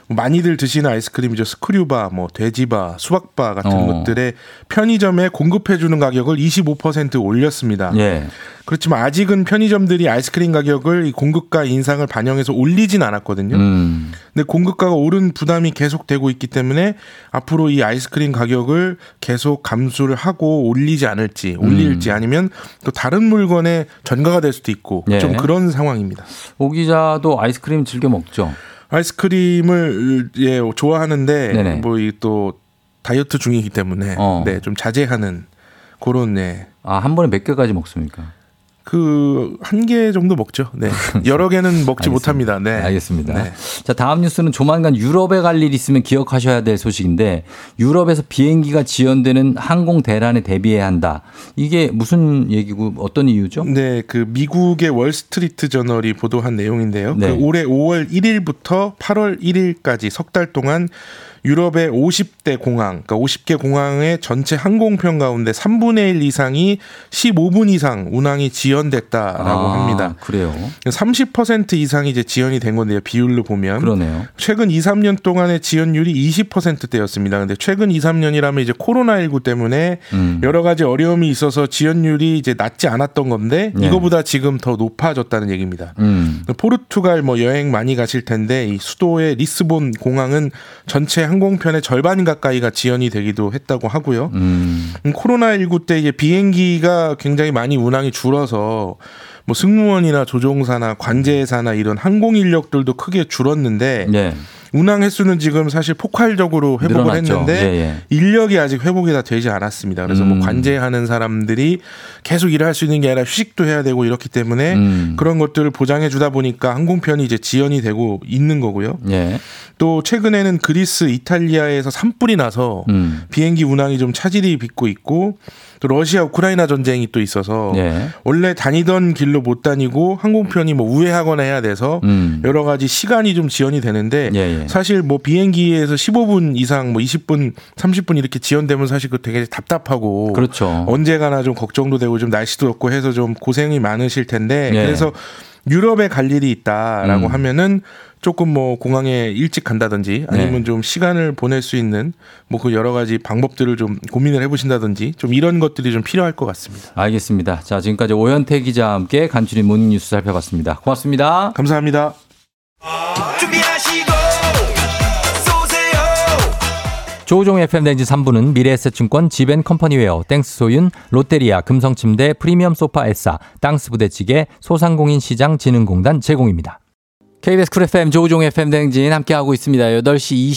많이들 드시는 아이스크림이죠. 스크류바, 뭐 돼지바, 수박바 같은 어. 것들에 편의점에 공급해 주는 가격을 25% 올렸습니다. 예. 그렇지만 아직은 편의점들이 아이스크림 가격을 이 공급가 인상을 반영해서 올리진 않았거든요. 음. 근데 공급가가 오른 부담이 계속되고 있기 때문에 앞으로 이 아이스크림 가격을 계속 감수를 하고 올리지 않을지 올릴지 음. 아니면 또 다른 물건에 전가가 될 수도 있고 예. 좀 그런 상황입니다. 오 기자도 아이스크림 즐겨 먹죠. 아이스크림을 예 좋아하는데. 뭐 이 또 다이어트 중이기 때문에 어. 네좀 자제하는 그런 네. 아, 한 번에 몇 개까지 먹습니까? 그 한 개 정도 먹죠. 네. *laughs* 여러 개는 먹지 못합니다. 네. 알겠습니다. 네. 자, 다음 뉴스는 조만간 유럽에 갈 일 있으면 기억하셔야 될 소식인데 유럽에서 비행기가 지연되는 항공 대란에 대비해야 한다. 이게 무슨 얘기고 어떤 이유죠? 네, 그 미국의 월스트리트 저널이 보도한 내용인데요. 네. 그 올해 5월 1일부터 8월 1일까지 석 달 동안 유럽의 50대 공항, 그러니까 50개 공항의 전체 항공편 가운데 3분의 1 이상이 15분 이상 운항이 지연 지연됐다라고 아, 합니다. 그래요. 30% 이상이 이제 지연이 된 건데요. 비율로 보면 그러네요. 최근 2, 3년 동안의 지연율이 20%대였습니다. 근데 최근 2, 3년이라면 이제 코로나19 때문에 음. 여러 가지 어려움이 있어서 지연율이 이제 낮지 않았던 건데 네. 이거보다 지금 더 높아졌다는 얘기입니다. 음. 포르투갈 뭐 여행 많이 가실 텐데 이 수도의 리스본 공항은 전체 항공편의 절반 가까이가 지연이 되기도 했다고 하고요. 음. 음, 코로나19 때 이제 비행기가 굉장히 많이 운항이 줄어서 뭐 승무원이나 조종사나 관제사나 이런 항공 인력들도 크게 줄었는데 예. 운항 횟수는 지금 사실 폭발적으로 회복을 늘어났죠. 했는데 예, 예. 인력이 아직 회복이 다 되지 않았습니다. 그래서 뭐 음. 관제하는 사람들이 계속 일할 수 있는 게 아니라 휴식도 해야 되고 이렇기 때문에 음. 그런 것들을 보장해 주다 보니까 항공편이 이제 지연이 되고 있는 거고요. 예. 또 최근에는 그리스, 이탈리아에서 산불이 나서 음. 비행기 운항이 좀 차질이 빚고 있고 또 러시아 우크라이나 전쟁이 또 있어서 예. 원래 다니던 길로 못 다니고 항공편이 뭐 우회하거나 해야 돼서 음. 여러 가지 시간이 좀 지연이 되는데 예, 예. 사실 뭐 비행기에서 15분 이상 뭐 20분, 30분 이렇게 지연되면 사실 그 되게 답답하고 그렇죠. 언제 가나 좀 걱정도 되고 좀 날씨도 덥고 해서 좀 고생이 많으실 텐데 예. 그래서 유럽에 갈 일이 있다라고 음. 하면은 조금 뭐 공항에 일찍 간다든지 아니면 네. 좀 시간을 보낼 수 있는 뭐 그 여러 가지 방법들을 좀 고민을 해보신다든지 좀 이런 것들이 좀 필요할 것 같습니다. 알겠습니다. 자, 지금까지 오현태 기자와 함께 간추린 모닝 뉴스 살펴봤습니다. 고맙습니다. 감사합니다. 조우종 FM 댕진 3부는 미래에셋증권 지벤컴퍼니웨어 땡스 소윤 롯데리아 금성침대 프리미엄 소파 에싸 땅스 부대찌개 소상공인 시장 진흥공단 제공입니다. KBS 쿨 FM 조우종 FM 댕진 함께하고 있습니다. 8시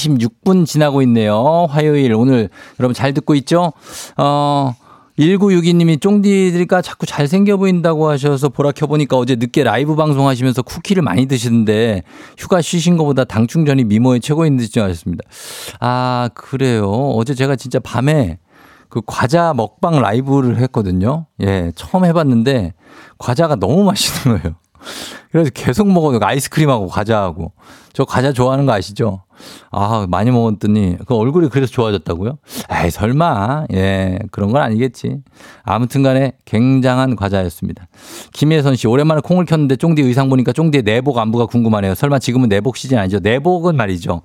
26분 지나고 있네요. 화요일 오늘 여러분 잘 듣고 있죠? 어 1962님이 쫑디들이가 자꾸 잘생겨 보인다고 하셔서 보라 켜보니까 어제 늦게 라이브 방송하시면서 쿠키를 많이 드시는데 휴가 쉬신 것보다 당 충전이 미모의 최고인 듯 하셨습니다. 아, 그래요. 어제 제가 진짜 밤에 그 과자 먹방 라이브를 했거든요. 예, 처음 해봤는데 과자가 너무 맛있는 거예요. 그래서 계속 먹어요. 아이스크림하고 과자하고. 저 과자 좋아하는 거 아시죠? 아, 많이 먹었더니 그 얼굴이 그래서 좋아졌다고요? 에이, 설마. 예, 그런 건 아니겠지. 아무튼 간에 굉장한 과자였습니다. 김혜선 씨, 오랜만에 콩을 켰는데 쫑디 의상 보니까 쫑디의 내복 안부가 궁금하네요. 설마 지금은 내복 시즌 아니죠? 내복은 말이죠.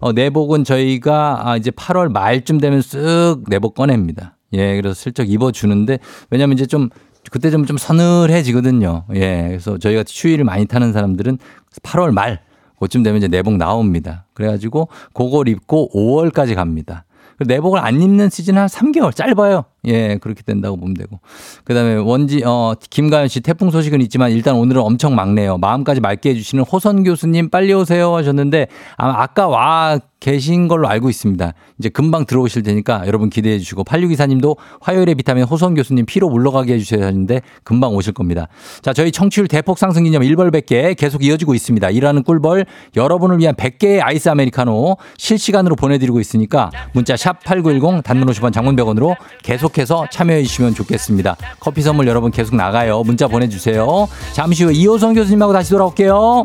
어, 내복은 저희가 아, 이제 8월 말쯤 되면 쓱 내복 꺼냅니다. 예, 그래서 슬쩍 입어주는데 왜냐면 이제 좀 그때 좀, 좀 서늘해지거든요. 예. 그래서 저희가 추위를 많이 타는 사람들은 8월 말, 그쯤 되면 이제 내복 나옵니다. 그래가지고 그걸 입고 5월까지 갑니다. 내복을 안 입는 시즌 한 3개월 짧아요. 예, 그렇게 된다고 보면 되고. 그 다음에 원지, 어, 김가연 씨 태풍 소식은 있지만 일단 오늘은 엄청 막네요. 마음까지 맑게 해 주시는 호선 교수님 빨리 오세요 하셨는데 아마 아까 와 계신 걸로 알고 있습니다. 이제 금방 들어오실 테니까 여러분 기대해 주시고 8624님도 화요일에 비타민 호선 교수님 피로 물러가게 해 주셔야 하는데 금방 오실 겁니다. 자, 저희 청취율 대폭 상승 기념 1벌 100개 계속 이어지고 있습니다. 일하는 꿀벌 여러분을 위한 100개의 아이스 아메리카노 실시간으로 보내 드리고 있으니까 문자 샵 8910 단문 50원 장문 100원으로 계속 해서 참여해 주시면 좋겠습니다. 커피 선물 여러분 계속 나가요. 문자 보내주세요. 잠시 후 이호선 교수님하고 다시 돌아올게요.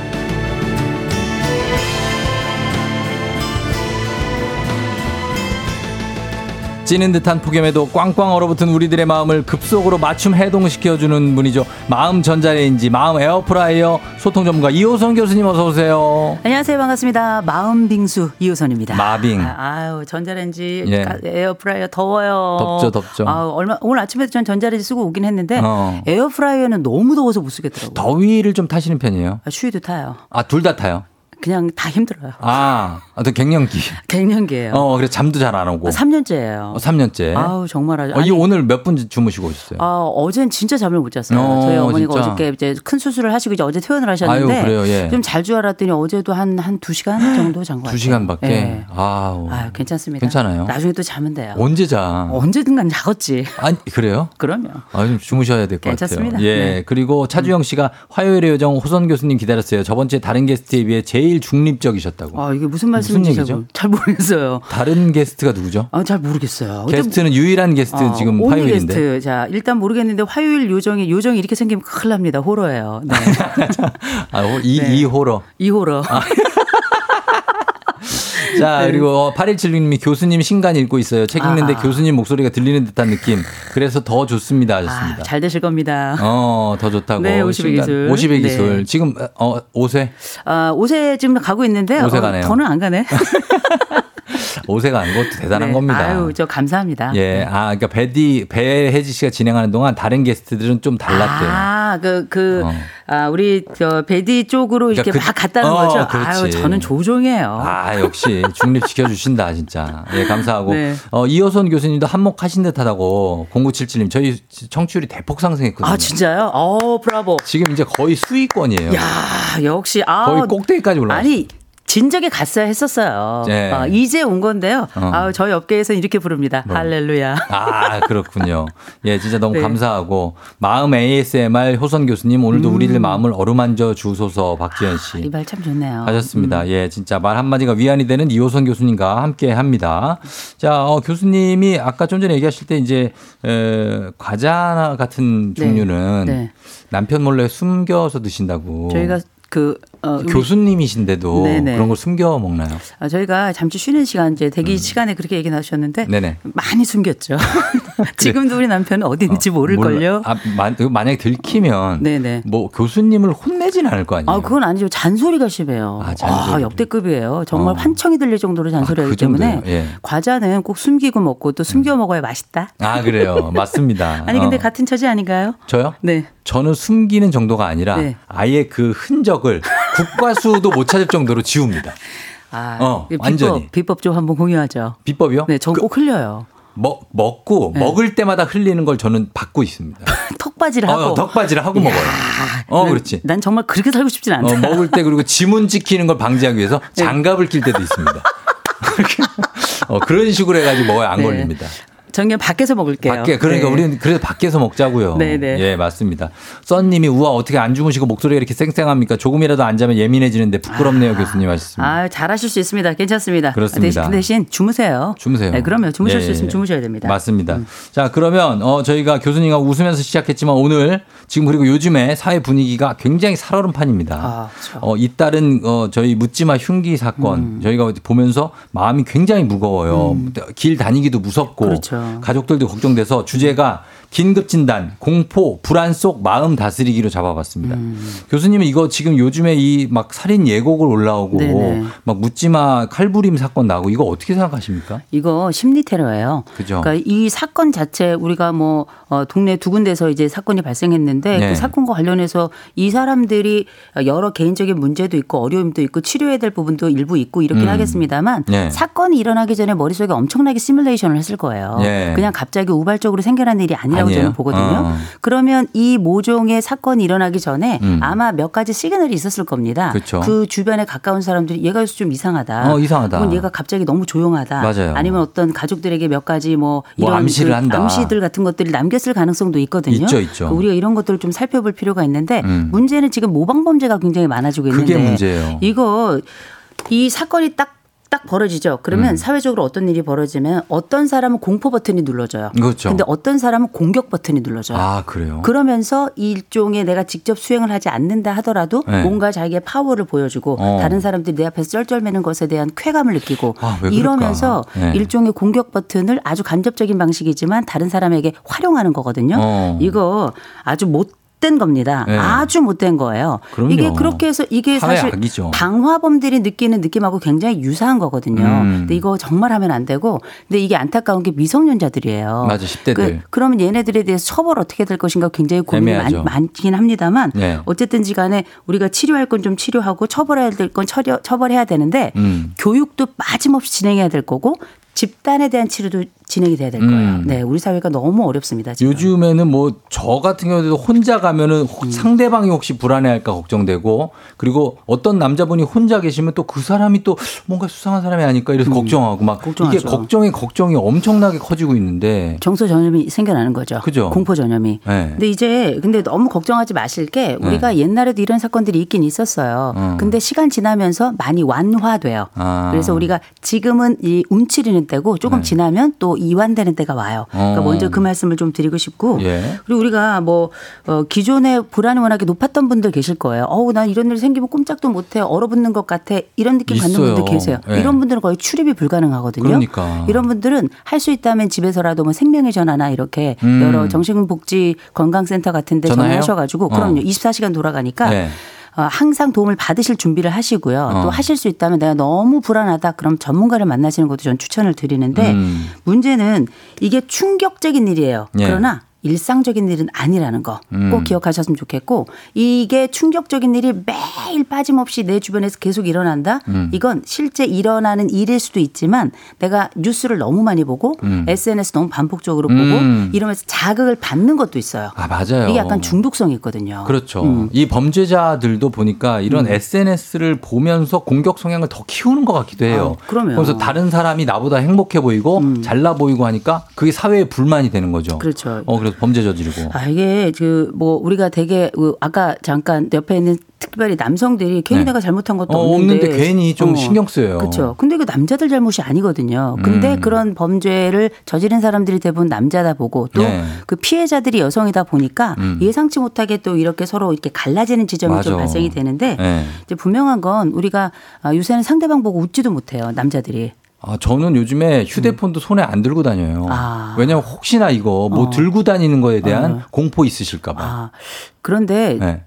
찌는 듯한 폭염에도 꽝꽝 얼어붙은 우리들의 마음을 급속으로 맞춤 해동시켜주는 분이죠. 마음 전자레인지, 마음 에어프라이어 소통 전문가 이호선 교수님 어서 오세요. 안녕하세요. 반갑습니다. 마음 빙수 이호선입니다. 마빙. 아, 유 전자레인지, 예. 가- 에어프라이어 더워요. 덥죠, 덥죠. 아, 얼마 오늘 아침에도 전 전자레인지 쓰고 오긴 했는데 어. 에어프라이어는 너무 더워서 못 쓰겠더라고요. 더위를 좀 타시는 편이에요. 아, 추위도 타요. 아, 둘 다 타요. 그냥 다 힘들어요. 아, 어떤 갱년기. 갱년기예요. 어, 그래 잠도 잘 안 오고. 3년째예요. 어, 3년째. 아우 정말 아주. 어, 이 오늘 몇 분 주무시고 오셨어요? 아, 어젠 진짜 잠을 못 잤어요. 어, 저희 어머니가 진짜? 어저께 이제 큰 수술을 하시고 이제 어제 퇴원을 하셨는데 아유, 그래요, 예. 좀잘 줄 알았더니 어제도 한한두 시간 정도 잔것 *gasps* 같아요. 두 시간밖에. 예. 아우. 아유, 괜찮습니다. 괜찮아요. 나중에 또 자면 돼요. 언제 자? 언제든 간 자겠지. 아니 그래요? 그럼요. 아, 좀 주무셔야 될 것 같아요. 괜찮습니다. 예. 네. 그리고 차주영 씨가 화요일의 요정 호선 교수님 기다렸어요. 저번 주에 다른 게스트에 비해 제일 중립적이셨다고. 아, 이게 무슨 말씀인지 무슨 잘, 모르겠어요. 다른 게스트가 누구죠? 아, 잘 모르겠어요. 게스트는 유일한 게스트 어, 지금 오늘 화요일인데. 게스트. 자, 일단 모르겠는데 화요일 요정이 요정이 이렇게 생기면 큰일 납니다. 호러예요. 네. *laughs* 아, 호- 이, 네. 이 호러. 이 호러. 자, 네. 그리고 8176님이 교수님 신간 읽고 있어요. 책 읽는데 아. 교수님 목소리가 들리는 듯한 느낌. 그래서 더 좋습니다. 하셨습니다. 아, 잘 되실 겁니다. 어, 더 좋다고. 네, 50의 신간- 기술. 50의 기술. 네. 지금, 어, 5세? 아, 옷에 지금 가고 있는데 옷에 어, 가네요. 더는 안 가네. *laughs* 5세가 안 것도 대단한 네. 겁니다. 아유, 저 감사합니다. 예, 아, 그러니까 배디 배혜지 씨가 진행하는 동안 다른 게스트들은 좀 달랐대요. 아, 그, 그, 어. 아, 우리, 저, 베디 쪽으로 이렇게 그러니까 그- 막 갔다는 어, 거죠? 그렇지. 아유, 저는 조종이에요. 아, 역시 중립시켜 주신다, 진짜. 예, 감사하고. *laughs* 네. 어, 이호선 교수님도 한몫하신 듯하다고 0977님 저희 청취율이 대폭 상승했거든요. 아, 진짜요? 어, 브라보. 지금 이제 거의 수위권이에요. 야, 역시, 아. 거의 꼭대기까지 올라왔어요. 아니, 진작에 갔어야 했었어요. 네. 아, 이제 온 건데요. 어. 아, 저희 업계에서는 이렇게 부릅니다. 뭐. 할렐루야. 아, 그렇군요. 예, 진짜 너무 *laughs* 네. 감사하고. 마음 ASMR 호선 교수님, 오늘도 우리들 마음을 어루만져 주소서 박지현 씨. 이말 참 좋네요. 하셨습니다. 예, 진짜 말 한마디가 위안이 되는 이호선 교수님과 함께 합니다. 자, 어, 교수님이 아까 좀 전에 얘기하실 때 이제, 에, 과자 같은 네. 종류는 네. 남편 몰래 숨겨서 드신다고. 저희가 그, 어, 교수님이신데도 네네. 그런 걸 숨겨 먹나요? 아, 저희가 잠시 쉬는 시간, 이제 대기 시간에 그렇게 얘기 나셨는데 음. 네네. 많이 숨겼죠. *laughs* 지금도 우리 남편은 어디 있는지 모를걸요. 몰라. 아, 만, 만약에 들키면 네네. 뭐 교수님을 혼내진 않을 거 아니에요. 아, 그건 아니죠. 잔소리가 심해요. 아, 아, 잔소리. 역대급이에요. 정말 어. 환청이 들릴 정도로 잔소리하기 그 때문에? 예. 과자는 꼭 숨기고 먹고 또 숨겨 먹어야 맛있다. 아, 그래요. *laughs* 맞습니다. 아니 근데 어. 같은 처지 아닌가요? 저요? 네. 저는 숨기는 정도가 아니라 네. 아예 그 흔적을 *laughs* 국과수도 못 찾을 정도로 지웁니다. 아, 어, 비법, 완전히. 비법 좀 한번 공유하죠. 비법이요? 네, 전꼭 흘려요. 먹, 먹고 네. 먹을 때마다 흘리는 걸 저는 받고 있습니다. *laughs* 턱받이를 하고. 어, 덕바지를 하고 먹어요. 어, 난- 그렇지. 난 정말 그렇게 살고 싶진 않다. 어, 먹을 때 그리고 지문 찍히는 걸 방지하기 위해서 네. 장갑을 낄 때도 있습니다. *laughs* *laughs* 어, 그런 식으로 해가지고 먹어야 안 네. 걸립니다. 저는 밖에서 먹을게요. 밖에 그러니까 네. 우리는 그래서 밖에서 먹자고요. 네네. 예 맞습니다. 썬님이 우와 어떻게 안 주무시고 목소리가 이렇게 쌩쌩합니까? 조금이라도 안 자면 예민해지는데 부끄럽네요 교수님 하셨습니다. 아, 잘하실 수 있습니다. 괜찮습니다. 그렇습니다. 대신, 대신 주무세요. 주무세요. 네, 그러면 주무실 예, 수 있으면 예. 주무셔야 됩니다. 음. 맞습니다. 자 그러면 어 저희가 교수님과 웃으면서 시작했지만 오늘 지금 그리고 요즘에 사회 분위기가 굉장히 살얼음 판입니다. 아, 그렇죠. 어 잇따른 어 저희 묻지마 흉기 사건 음. 저희가 보면서 마음이 굉장히 무거워요. 길 다니기도 무섭고 그렇죠. 가족들도 걱정돼서 주제가 긴급 진단, 공포, 불안 속 마음 다스리기로 잡아봤습니다. 음. 교수님은 이거 지금 요즘에 이 막 살인 예고글 올라오고 네네. 막 묻지마 칼부림 사건 나고 이거 어떻게 생각하십니까? 이거 심리 테러예요. 그죠. 그러니까 이 사건 자체 우리가 뭐 어, 동네 두 군데서 이제 사건이 발생했는데 네. 그 사건과 관련해서 이 사람들이 여러 개인적인 문제도 있고 어려움도 있고 치료해야 될 부분도 일부 있고 이렇긴 음. 하겠습니다만 네. 사건이 일어나기 전에 머릿속에 엄청나게 시뮬레이션을 했을 거예요. 네. 그냥 갑자기 우발적으로 생겨난 일이 아니라 고 아니에요? 저는 보거든요. 어. 그러면 이 모종의 사건이 일어나기 전에 음. 아마 몇 가지 시그널이 있었을 겁니다. 그쵸. 그 주변에 가까운 사람들이 얘가 요새 좀 이상하다. 어, 이상하다. 혹은 얘가 갑자기 너무 조용하다. 맞아요. 아니면 어떤 가족들에게 몇 가지 뭐뭐 이런 암시를 그 한다. 암시들 같은 것들을 남겼을 가능성도 있거든요. 있죠, 있죠. 그 우리가 이런 것들을 좀 살펴볼 필요가 있는데 음. 문제는 지금 모방 범죄가 굉장히 많아지고 있는데. 이거 이 사건이 딱 딱 벌어지죠. 그러면 음. 사회적으로 어떤 일이 벌어지면 어떤 사람은 공포 버튼이 눌러져요. 그렇죠. 근데 어떤 사람은 공격 버튼이 눌러져요. 아 그래요. 그러면서 일종의 내가 직접 수행을 하지 않는다 하더라도 네. 뭔가 자기의 파워를 보여주고 어. 다른 사람들이 내 앞에서 쩔쩔매는 것에 대한 쾌감을 느끼고 아? 이러면서 네. 일종의 공격 버튼을 아주 간접적인 방식이지만 다른 사람에게 활용하는 거거든요. 어. 이거 아주 못 못된 겁니다. 네. 아주 못된 거예요. 그럼요. 이게 그렇게 해서 이게 사실 악이죠. 방화범들이 느끼는 느낌하고 굉장히 유사한 거거든요. 음. 근데 이거 정말 하면 안 되고 근데 이게 안타까운 게 미성년자들이에요. 맞아, 10대들. 그, 그러면 얘네들에 대해서 처벌 어떻게 될 것인가 굉장히 고민이 많, 애매하죠. 많 긴 합니다만 네. 어쨌든지 간에 우리가 치료할 건 좀 치료하고 처벌해야 될 건 처벌해야 되는데 음. 교육도 빠짐없이 진행해야 될 거고 집단에 대한 치료도 진행이 돼야 될 거예요. 음. 네, 우리 사회가 너무 어렵습니다. 지금. 요즘에는 뭐 저 같은 경우에도 혼자 가면은 혹- 음. 상대방이 혹시 불안해할까 걱정되고 그리고 어떤 남자분이 혼자 계시면 또 그 사람이 또 뭔가 수상한 사람이 아닐까 이래서 걱정하고 막 음. 걱정하죠. 이게 걱정이 걱정이 엄청나게 커지고 있는데 정서 전염이 생겨나는 거죠. 그죠. 공포 전염이. 네. 근데 이제 근데 너무 걱정하지 마실 게 우리가 옛날에도 이런 사건들이 있긴 있었어요. 어. 근데 시간 지나면서 많이 완화돼요. 아. 그래서 우리가 지금은 이 움츠리는 때고 조금 네. 지나면 또 이완되는 때가 와요. 그러니까 어. 먼저 그 말씀을 좀 드리고 싶고 예. 그리고 우리가 뭐 어, 기존에 불안이 워낙에 높았던 분들 계실 거예요. 어우 난 이런 일 생기면 꼼짝도 못해 얼어붙는 것 같아 이런 느낌 받는 있어요. 분들 계세요. 예. 이런 분들은 거의 출입이 불가능하거든요. 그러니까. 이런 분들은 할 수 있다면 집에서라도 뭐 생명의 전화나 이렇게 음. 여러 정신복지 건강센터 같은데 전화해요? 전화하셔가지고 어. 그럼요 24시간 돌아가니까 네. 어, 항상 도움을 받으실 준비를 하시고요. 어. 또 하실 수 있다면 내가 너무 불안하다 그럼 전문가를 만나시는 것도 전 추천을 드리는데 음. 문제는 이게 충격적인 일이에요. 예. 그러나 일상적인 일은 아니라는 거꼭 음. 기억하셨으면 좋겠고 이게 충격적인 일이 매일 빠짐없이 내 주변에서 계속 일어난다. 음. 이건 실제 일어나는 일일 수도 있지만 내가 뉴스를 너무 많이 보고 음. SNS 너무 반복적으로 음. 보고 이러면서 자극을 받는 것도 있어요. 아 맞아요. 이게 약간 중독성이 있거든요. 그렇죠. 음. 이 범죄자들도 보니까 이런 SNS를 보면서 공격 성향을 더 키우는 것 같기도 해요. 아, 그러면. 그래서 다른 사람이 나보다 행복해 보이고 잘나 보이고 하니까 그게 사회에 불만이 되는 거죠. 음. 그렇죠. 어 그래서 범죄 저지르고. 아, 이게 그 뭐 우리가 되게 그 아까 잠깐 옆에 있는 특별히 남성들이 괜히 네. 내가 잘못한 것도 어, 없는데, 없는데 괜히 좀 신경 쓰여요. 그렇죠. 근데 이거 남자들 잘못이 아니거든요. 근데 음. 그런 범죄를 저지른 사람들이 대부분 남자다 보고 또그 네. 피해자들이 여성이다 보니까 음. 예상치 못하게 또 이렇게 서로 이렇게 갈라지는 지점이 좀 맞아. 발생이 되는데 네. 이제 분명한 건 우리가 아, 요새는 상대방 보고 웃지도 못해요. 남자들이. 아, 저는 요즘에 휴대폰도 손에 안 들고 다녀요. 음. 아. 왜냐면 혹시나 이거 뭐 어. 들고 다니는 거에 대한 어. 공포 있으실까봐. 아, 그런데 네.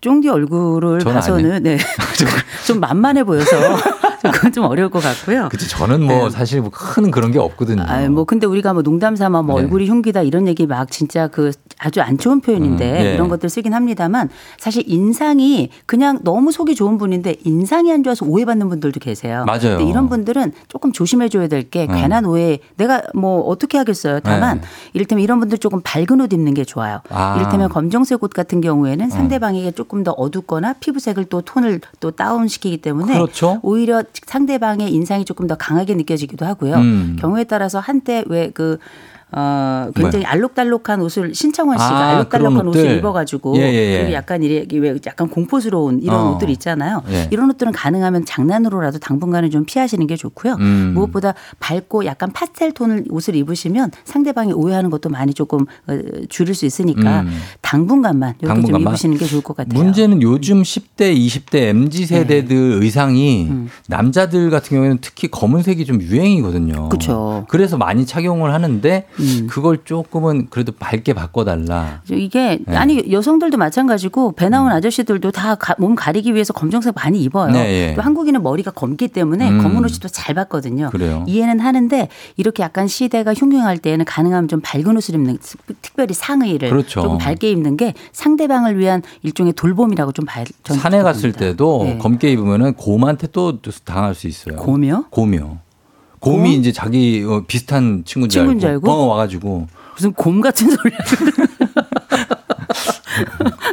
쫑디 얼굴을 봐서는 네. *laughs* 좀 만만해 보여서 *laughs* *laughs* 그건 좀 어려울 것 같고요. 그치 저는 뭐 네. 사실 뭐 큰 그런 게 없거든요. 아, 뭐 근데 우리가 뭐 농담 삼아 뭐 네. 얼굴이 흉기다 이런 얘기 막 진짜 그 아주 안 좋은 표현인데 음, 예. 이런 것들 쓰긴 합니다만 사실 인상이 그냥 너무 속이 좋은 분인데 인상이 안 좋아서 오해받는 분들도 계세요. 맞아요. 근데 이런 분들은 조금 조심해 줘야 될게 음. 괜한 오해. 내가 뭐 어떻게 하겠어요. 다만 네. 이를테면 이런 분들 조금 밝은 옷 입는 게 좋아요. 아. 이를테면 검정색 옷 같은 경우에는 상대방에게 조금 더 어둡거나 피부색을 또 톤을 또 다운시키기 때문에 그렇죠. 오히려 상대방의 인상이 조금 더 강하게 느껴지기도 하고요. 음. 경우에 따라서 한때 왜그 어, 굉장히 알록달록한 옷을 신창원 씨가 아, 알록달록한 옷을. 입어가지고 예, 예, 예. 그리고 약간 이래 왜 약간 공포스러운 이런 어. 옷들 있잖아요. 예. 이런 옷들은 가능하면 장난으로라도 당분간은 좀 피하시는 게 좋고요. 음. 무엇보다 밝고 약간 파스텔 톤을 옷을 입으시면 상대방이 오해하는 것도 많이 조금 어, 줄일 수 있으니까 음. 당분간만 이렇게 좀 당분간만. 입으시는 게 좋을 것 같아요. 문제는 요즘 10대, 20대 MZ 세대들 의상이 네. 음. 남자들 같은 경우에는 특히 검은색이 좀 유행이거든요. 그쵸. 그래서 많이 착용을 하는데 음. 그걸 조금은 그래도 밝게 바꿔달라. 이게 네. 아니 여성들도 마찬가지고 배 나온 아저씨들도 다 몸 가리기 위해서 검정색 많이 입어요. 네, 예. 또 한국인은 머리가 검기 때문에 음. 검은 옷이 또 잘 받거든요. 그래요. 이해는 하는데 이렇게 약간 시대가 흉흉할 때에는 가능하면 좀 밝은 옷을 입는 특별히 상의를 그렇죠. 조금 밝게 입는 게 상대방을 위한 일종의 돌봄이라고 좀 봐. 저는 산에 갔을 봅니다. 때도 네. 검게 입으면은 곰한테 또 당할 수 있어요. 곰이요? 곰이요. 곰이 곰? 이제 자기 어, 비슷한 친구인 줄 친구인 줄 알고, 알고? 어, 와가지고 무슨 곰 같은 소리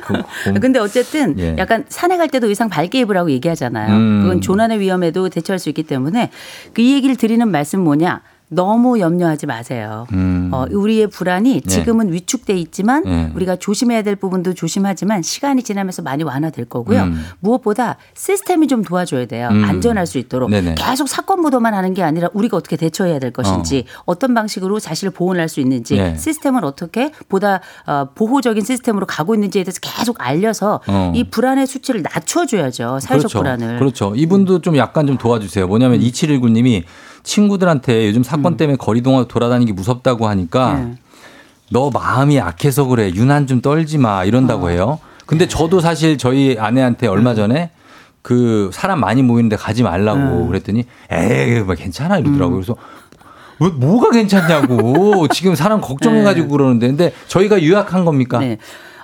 그 곰- 근데 어쨌든 예. 약간 산에 갈 때도 의상 밝게 입으라고 얘기하잖아요. 음. 그건 조난의 위험에도 대처할 수 있기 때문에 그 이 얘기를 드리는 말씀 뭐냐? 너무 염려하지 마세요. 음. 어, 우리의 불안이 지금은 위축돼 있지만 네. 우리가 조심해야 될 부분도 조심하지만 시간이 지나면서 많이 완화될 거고요. 음. 무엇보다 시스템이 좀 도와줘야 돼요. 음. 안전할 수 있도록 네네. 계속 사건 보도만 하는 게 아니라 우리가 어떻게 대처해야 될 것인지 어. 떤 방식으로 자신을 보호할 수 있는지 네. 시스템을 어떻게 보다 어, 보호적인 시스템으로 가고 있는지에 대해서 계속 알려서 어. 이 불안의 수치를 낮춰줘야죠. 사회적 그렇죠. 불안을. 음. 그렇죠. 이분도 좀 약간 좀 도와주세요. 뭐냐면 2719님이 친구들한테 요즘 사건 때문에 거리 동안 돌아다니기 무섭다고 하니까 네. 너 마음이 약해서 그래. 유난 좀 떨지 마. 이런다고 해요. 근데 저도 사실 저희 아내한테 얼마 전에 그 사람 많이 모이는데 가지 말라고 그랬더니 에이, 뭐 괜찮아 이러더라고요. 그래서 왜 뭐가 괜찮냐고. 지금 사람 걱정해가지고 그러는데. 근데 저희가 유약한 겁니까? 네.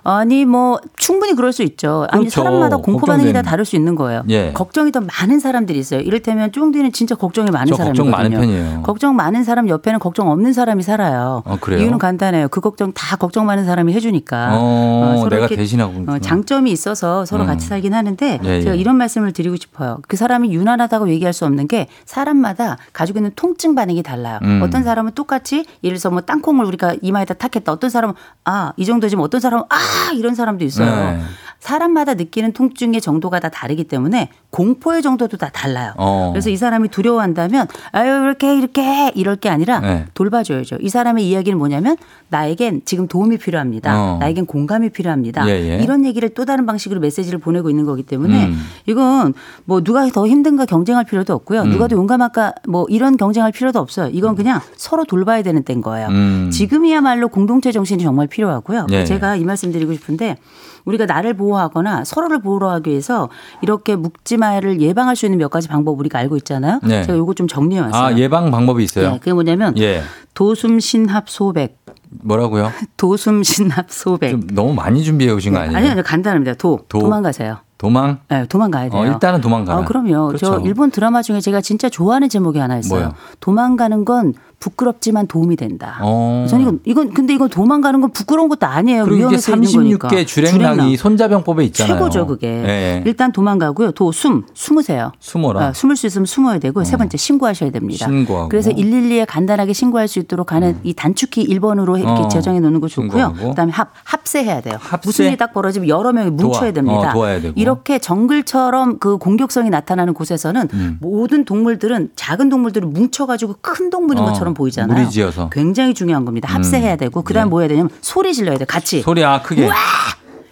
아니 뭐 충분히 그럴 수 있죠. 아니 그렇죠. 사람마다 공포 반응이 다. 다를 수 있는 거예요. 예. 걱정이 더 많은 사람들이 있어요. 이를테면 쫑디는 진짜 걱정이 많은 저 사람이거든요. 걱정 많은 편이에요. 걱정 많은 사람 옆에는 걱정 없는 사람이 살아요. 어, 그래요? 이유는 간단해요. 그 걱정 다 걱정 많은 사람이 해주니까. 어, 서로 내가 대신하고. 어, 장점이 있어서 서로 음. 같이 살긴 하는데 예, 예. 제가 이런 말씀을 드리고 싶어요. 그 사람이 유난하다고 얘기할 수 없는 게 사람마다 가지고 있는 통증 반응이 달라요. 음. 어떤 사람은 똑같이 예를 들어서 뭐 땅콩을 우리가 이마에다 탁했다. 어떤 사람은 아 이 정도지만 어떤 사람은 아 이런 사람도 있어요. 네. 사람마다 느끼는 통증의 정도가 다 다르기 때문에 공포의 정도도 다 달라요. 어. 그래서 이 사람이 두려워한다면 아유 이렇게 이렇게 이럴 게 아니라 네. 돌봐줘야죠. 이 사람의 이야기는 뭐냐면 나에겐 지금 도움이 필요합니다. 어. 나에겐 공감이 필요합니다. 예, 예. 이런 얘기를 또 다른 방식으로 메시지를 보내고 있는 거기 때문에 음. 이건 뭐 누가 더 힘든가 경쟁할 필요도 없고요. 음. 누가 더 용감할까 뭐 이런 경쟁할 필요도 없어요. 이건 그냥 서로 돌봐야 되는 때인 거예요. 음. 지금이야말로 공동체 정신이 정말 필요하고요. 예, 예. 제가 이 말씀 드리고 싶은데 우리가 나를 보호하거나 서로를 보호하기 위해서 이렇게 묵지마를 예방할 수 있는 몇 가지 방법 우리가 알고 있잖아요. 네. 제가 요거 좀 정리해 왔어요. 아, 예방 방법이 있어요? 네, 그게 뭐냐면 예. 도숨 신합 소백. 뭐라고요? *laughs* 도숨 신합 소백. 좀 너무 많이 준비해 오신 거 아니에요? 아니요, 아니요, 간단합니다. 도, 도. 도망가세요. 도망? 네, 도망가야 돼요. 어, 일단은 도망가라. 아, 그럼요. 그렇죠. 저 일본 드라마 중에 제가 진짜 좋아하는 제목이 하나 있어요. 뭐요? 도망가는 건 부끄럽지만 도움이 된다. 어. 저는 이건, 이건 근데 이건 도망가는 건 부끄러운 것도 아니에요. 그리고 이게 위험해서 있는 거니까. 36개 주랭랑이 손자병법에 있잖아요. 최고죠, 그게. 예. 일단 도망가고요. 도, 숨, 숨으세요. 숨어라. 아, 숨을 수 있으면 숨어야 되고 세 번째 신고하셔야 됩니다. 신고하고. 그래서 112에 간단하게 신고할 수 있도록 하는 이 단축키 1번으로 이렇게 어. 제정해 놓는 거 좋고요. 신고하고. 그다음에 합 합세해야 돼요. 합세? 무슨 일이 딱 벌어지면 여러 명이 뭉쳐야. 됩니다. 어. 이렇게 정글처럼 그 공격성이 나타나는 곳에서는 음. 모든 동물들은 작은 동물들은 뭉쳐가지고 큰 동물인 어, 것처럼 보이잖아요. 무리지어서. 굉장히 중요한 겁니다. 합세해야 되고 그다음 네. 뭐 해야 되냐면 소리 질러야 돼요. 같이. 소리 아 크게.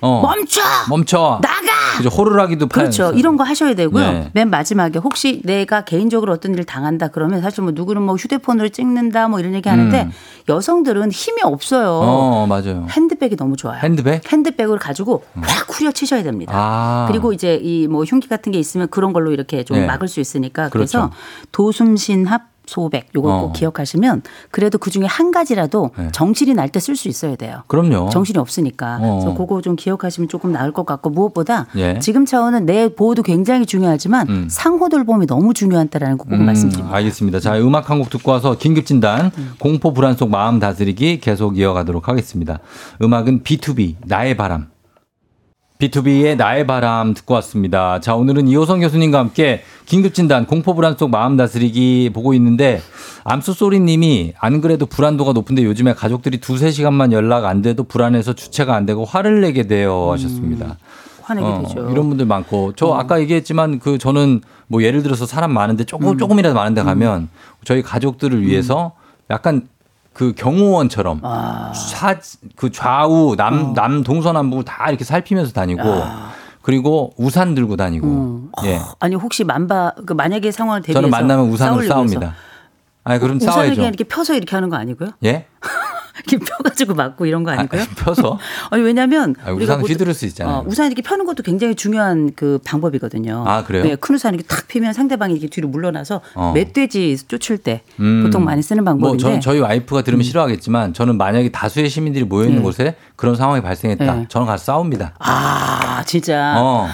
어. 멈춰! 멈춰. 나가! 그죠. 호루라기도 그렇죠. 파면서. 이런 거 하셔야 되고요. 네. 맨 마지막에 혹시 내가 개인적으로 어떤 일을 당한다 그러면 사실 뭐 누구는 뭐 휴대폰으로 찍는다 뭐 이런 얘기 하는데 음. 여성들은 힘이 없어요. 어, 맞아요. 핸드백이 너무 좋아요. 핸드백? 핸드백을 가지고 확 후려치셔야 됩니다. 아. 그리고 이제 이 뭐 흉기 같은 게 있으면 그런 걸로 이렇게 좀 네. 막을 수 있으니까 그래서 그렇죠. 도숨신합 소백 요거 어. 꼭 기억하시면 그래도 그 중에 한 가지라도 네. 정신이 날 때 쓸 수 있어야 돼요. 그럼요. 정신이 없으니까. 어. 그래서 그거 좀 기억하시면 조금 나을 것 같고 무엇보다 예. 지금 차원은 내 보호도 굉장히 중요하지만 음. 상호 돌봄이 너무 중요하다라는 거꼭 음, 말씀드립니다. 알겠습니다. 자, 음악 한 곡 듣고 와서 긴급 진단, 공포 불안 속 마음 다스리기 계속 이어가도록 하겠습니다. 음악은 B2B, 나의 바람. B2B의 나의 바람 듣고 왔습니다. 자, 오늘은 이호성 교수님과 함께 긴급 진단, 공포 불안 속 마음 다스리기 보고 있는데, 암수소리 님이 안 그래도 불안도가 높은데 요즘에 가족들이 두세 시간만 연락 안 돼도 불안해서 주체가 안 되고 화를 내게 돼요 하셨습니다. 화내게 어, 되죠. 이런 분들 많고 저 아까 얘기했지만 그 저는 뭐 예를 들어서 사람 많은데 조금 음. 조금이라도 많은데 가면 저희 가족들을 위해서 약간 그 경호원처럼 아. 사, 그 좌우 어. 남, 남 동서남북 다 이렇게 살피면서 다니고 그리고 우산 들고 다니고 음. 예. 아니 혹시 만바 그 만약에 상황을 대비해서 저는 만나면 우산으로 해서 싸웁니다. 아니 그럼 우산을 싸워야죠. 그냥 이렇게 펴서 이렇게 하는 거 아니고요? 예? *laughs* 이렇게 펴가지고 맞고 이런 거 아니고요? 펴서 *laughs* 아니 왜냐하면 아, 우산 휘두를 수 있잖아요. 어, 우산 이렇게 펴는 것도 굉장히 중요한 그 방법이거든요. 아, 그래요? 네, 큰 우산 이렇게 탁 피면 상대방이 이렇게 뒤로 물러나서 어. 멧돼지 쫓을 때 음. 보통 많이 쓰는 뭐 방법인데. 저는 저희 와이프가 들으면 싫어하겠지만 저는 만약에 다수의 시민들이 모여 있는 네. 곳에 그런 상황이 발생했다. 네. 저는 가서 싸웁니다. 아 진짜 어.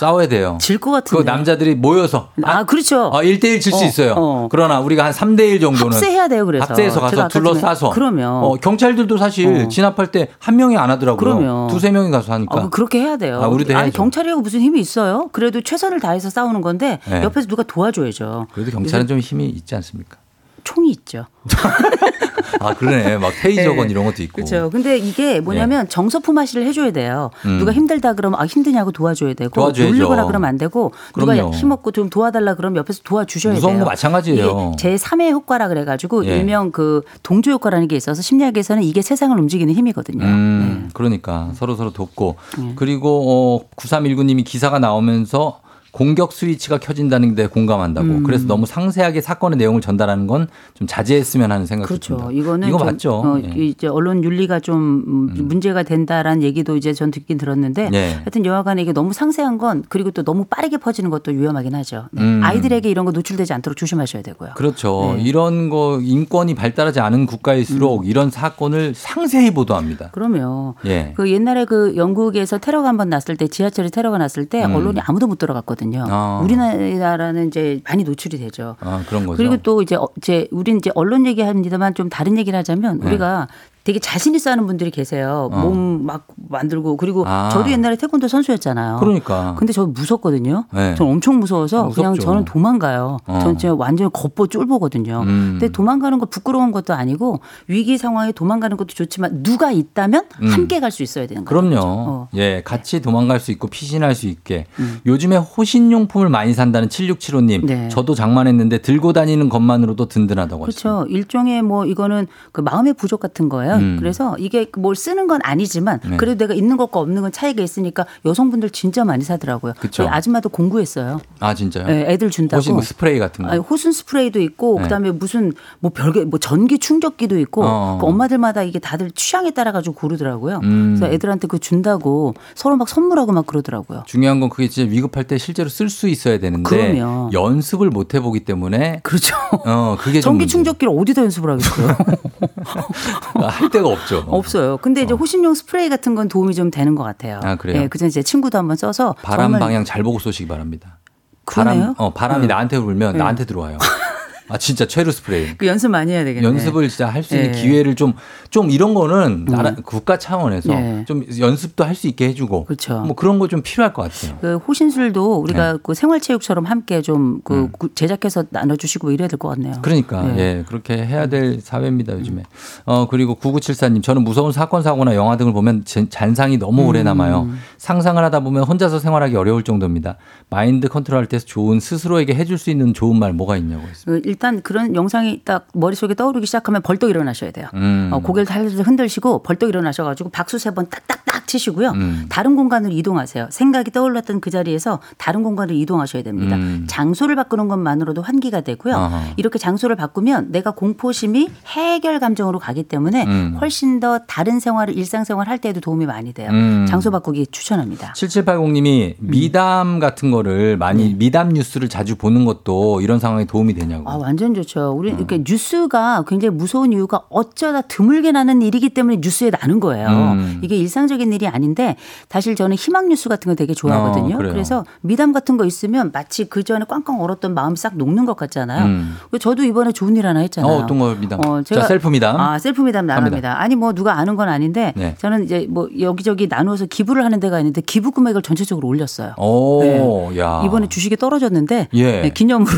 싸워야 돼요. 질 것 같은데. 그 남자들이 모여서 아, 그렇죠. 어, 1대1 질수 어, 있어요. 어. 그러나 우리가 한 3대1 정도는 합세해야 돼요, 그래서. 합세해서 가서 둘러싸서 그러면. 어, 경찰들도 사실 어. 진압할 때 한 명이 안 하더라고요. 그러면. 두세 명이 가서 하니까. 아, 그렇게 해야 돼요. 아, 우리도 아니 해야죠. 경찰이고 무슨 힘이 있어요? 그래도 최선을 다해서 싸우는 건데 네. 옆에서 누가 도와줘야죠. 그래도 경찰은 좀 힘이 있지 않습니까? 총이 있죠. *laughs* 아, 그러네. 막 테이저건 네. 이런 것도 있고. 그렇죠. 근데 이게 뭐냐면 정서품 화시를 해줘야 돼요. 음. 누가 힘들다 그러면 아 힘드냐고 도와줘야 되고 도와줘야죠. 놀리거나 그러면 안 되고 누가 그럼요. 힘없고 좀 도와달라 그러면 옆에서 도와주셔야 무서운 돼요. 거 마찬가지예요. 제 3의 효과라 그래가지고 예. 일명 그 동조 효과라는 게 있어서 심리학에서는 이게 세상을 움직이는 힘이거든요. 음, 네. 그러니까 서로 서로 돕고 그리고 어 9319님이 기사가 나오면서 공격 스위치가 켜진다는 데 공감한다고. 음. 그래서 너무 상세하게 사건의 내용을 전달하는 건 좀 자제했으면 하는 생각이 그렇죠. 듭니다. 이거는 이거 좀, 맞죠? 어, 예. 이제 언론 윤리가 좀 음, 문제가 된다라는 얘기도 이제 전 듣긴 들었는데 예. 하여튼 여하간에 이게 너무 상세한 건 그리고 또 너무 빠르게 퍼지는 것도 위험하긴 하죠. 네. 음. 아이들에게 이런 거 노출되지 않도록 조심하셔야 되고요. 그렇죠. 네. 이런 거 인권이 발달하지 않은 음. 국가일수록 이런 사건을 상세히 보도합니다. 그럼요. 예. 그 옛날에 그 영국에서 테러가 한 번 났을 때 지하철에 테러가 났을 때 음. 언론이 아무도 못 들어갔거든요. 아. 우리나라는 이제 많이 노출이 되죠. 아, 그런 거죠. 그리고 또 이제 어- 이제 우린 이제 언론 얘기합니다만 좀 다른 얘기를 하자면 네. 우리가 되게 자신 있어 하는 분들이 계세요. 어. 몸막 만들고 그리고 아. 저도 옛날에 태권도 선수였잖아요. 그러니까. 근데 저 무섭거든요. 네. 전 엄청 무서워서 무섭죠. 그냥 저는 도망가요. 어. 전 진짜 완전 겉보 쫄보거든요. 음. 근데 도망가는 거 부끄러운 것도 아니고 위기 상황에 도망가는 것도 좋지만 누가 있다면 음. 함께 갈 수 있어야 되는 거죠. 그럼요. 어. 예, 같이 도망갈 수 있고 피신할 수 있게. 음. 요즘에 호신용품을 많이 산다는 7675님. 네. 저도 장만했는데 들고 다니는 것만으로도 든든하다고 하시죠. 그렇죠. 일종의 뭐 이거는 그 마음의 부족 같은 거예요. 음. 그래서 이게 뭘 쓰는 건 아니지만 네. 그래도 내가 있는 것과 없는 건 차이가 있으니까 여성분들 진짜 많이 사더라고요. 그쵸. 아줌마도 공구했어요. 아, 진짜요? 네, 애들 준다고. 호신 뭐 스프레이 같은 거. 아니, 호순 스프레이도 있고 네. 그다음에 무슨 뭐 별게 뭐 전기 충격기도 있고 어. 그 엄마들마다 이게 다들 취향에 따라 가지고 고르더라고요. 음. 그래서 애들한테 그 준다고 서로 막 선물하고 막 그러더라고요. 중요한 건 그게 진짜 위급할 때 실제로 쓸 수 있어야 되는데 그럼요. 연습을 못 해보기 때문에 그렇죠. 어 그게 좀 전기. 충격기를 어디다 연습을 하겠어요? *laughs* 할 데가 없죠. 없어요. 근데 이제 호신용 스프레이 같은 건 도움이 좀 되는 것 같아요. 아, 그래요? 예, 그전에 제 친구도 한번 써서 바람 방향 잘 보고 쏘시기 바랍니다. 그러네요? 바람, 어, 바람이 네. 나한테 불면 네. 나한테 들어와요. *laughs* 아 진짜 최루 스프레이. 그 연습 많이 해야 되겠네. 연습을 진짜 할 수 있는 예. 기회를 좀, 좀 이런 거는 나라, 국가 차원에서 예. 좀 연습도 할 수 있게 해주고. 그렇죠. 뭐 그런 거 좀 필요할 것 같아요. 그 호신술도 우리가 그 생활체육처럼 함께 좀그 네. 음. 제작해서 나눠주시고 뭐 이래야 될 것 같네요. 그러니까 예. 예 그렇게 해야 될 사회입니다 요즘에 어 그리고 9974님 저는 무서운 사건 사고나 영화 등을 보면 제- 잔상이 너무 오래 남아요 음. 상상을 하다 보면 혼자서 생활하기 어려울 정도입니다 마인드 컨트롤할 때 좋은 스스로에게 해줄 수 있는 좋은 말 뭐가 있냐고 했습니다 그 일단 그런 영상이 딱 머릿속에 떠오르기 시작하면 벌떡 일어나셔야 돼요. 음. 어, 고개를 살살 흔들시고 벌떡 일어나셔가지고 박수 세 번 딱딱딱 치시고요. 음. 다른 공간으로 이동하세요. 생각이 떠올랐던 그 자리에서 다른 공간으로 이동하셔야 됩니다. 음. 장소를 바꾸는 것만으로도 환기가 되고요. 아하. 이렇게 장소를 바꾸면 내가 공포심이 해결 감정으로 가기 때문에 음. 훨씬 더 다른 생활을 일상생활 할 때에도 도움이 많이 돼요. 음. 장소 바꾸기 추천합니다. 7780님이 미담 같은 거를 많이 미담 뉴스를 자주 보는 것도 이런 상황에 도움이 되냐고 네. 아, 완전 좋죠. 음. 우리 이렇게 뉴스가 굉장히 무서운 이유가 어쩌다 드물게 나는 일이기 때문에 뉴스에 나는 거예요. 음. 이게 일상적인 일이 아닌데 사실 저는 희망 뉴스 같은 거 되게 좋아하거든요. 어. 그래서 미담 같은 거 있으면 마치 그 전에 꽝꽝 얼었던 마음이 싹 녹는 것 같잖아요. 음. 저도 이번에 좋은 일 하나 했잖아요. 어, 어떤 거 미담 어, 자 셀프 미담 아, 셀프 미담 나갑니다. 아니 뭐 누가 아는 건 아닌데 네. 저는 이제 뭐 여기저기 나누어서 기부를 하는 데가 있는데 기부 금액을 전체적으로 올렸어요. 오, 야. 이번에 주식이 떨어졌는데 예. 네, 기념으로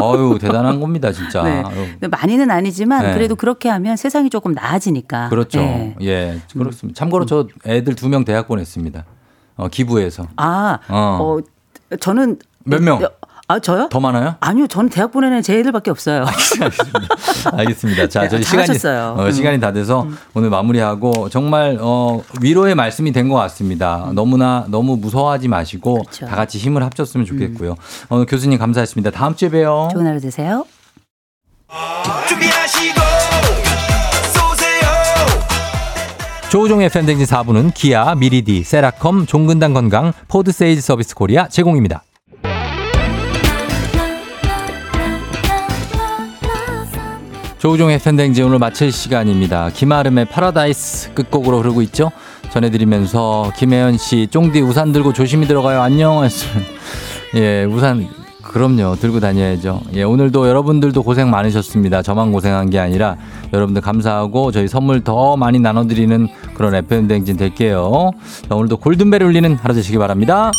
어유 대단한 겁니다, 진짜. 네. 많이는 아니지만 네. 그래도 그렇게 하면 세상이 조금 나아지니까. 그렇죠. 네. 예, 그렇습니다. 참고로 저 애들 두 명 대학 보냈습니다. 어, 기부해서. 아, 어. 어. 저는 몇 명? 아 저요? 더 많아요? 아니요, 저는 대학 보내는 제 애들밖에 없어요. 알겠습니다. 자, 네, 저희 시간이 잘하셨어요. 어, 음. 시간이 다 돼서 오늘 마무리하고 정말 어, 위로의 말씀이 된 것 같습니다. 너무나 너무 무서워하지 마시고 음. 그렇죠. 음. 다 같이 힘을 합쳤으면 좋겠고요. 어, 교수님 감사했습니다. 다음 주에 봬요. 좋은 하루 되세요. 준비하시고 쏘세요 조우종의 FM대행진 4부는 기아, 미리디, 세라젬, 종근당 건강, 포드 세일즈 서비스 코리아 제공입니다. 조우종의 FM대행진 오늘 마칠 시간입니다. 김아름의 파라다이스 끝곡으로 흐르고 있죠. 전해드리면서 김혜연 씨 쫑디 우산 들고 조심히 들어가요. 안녕. *laughs* 예, 우산 그럼요. 들고 다녀야죠. 예, 오늘도 여러분들도 고생 많으셨습니다. 저만 고생한 게 아니라 여러분들 감사하고 저희 선물 더 많이 나눠드리는 그런 FM 댕진 될게요. 자, 오늘도 골든벨 울리는 하루 되시기 바랍니다.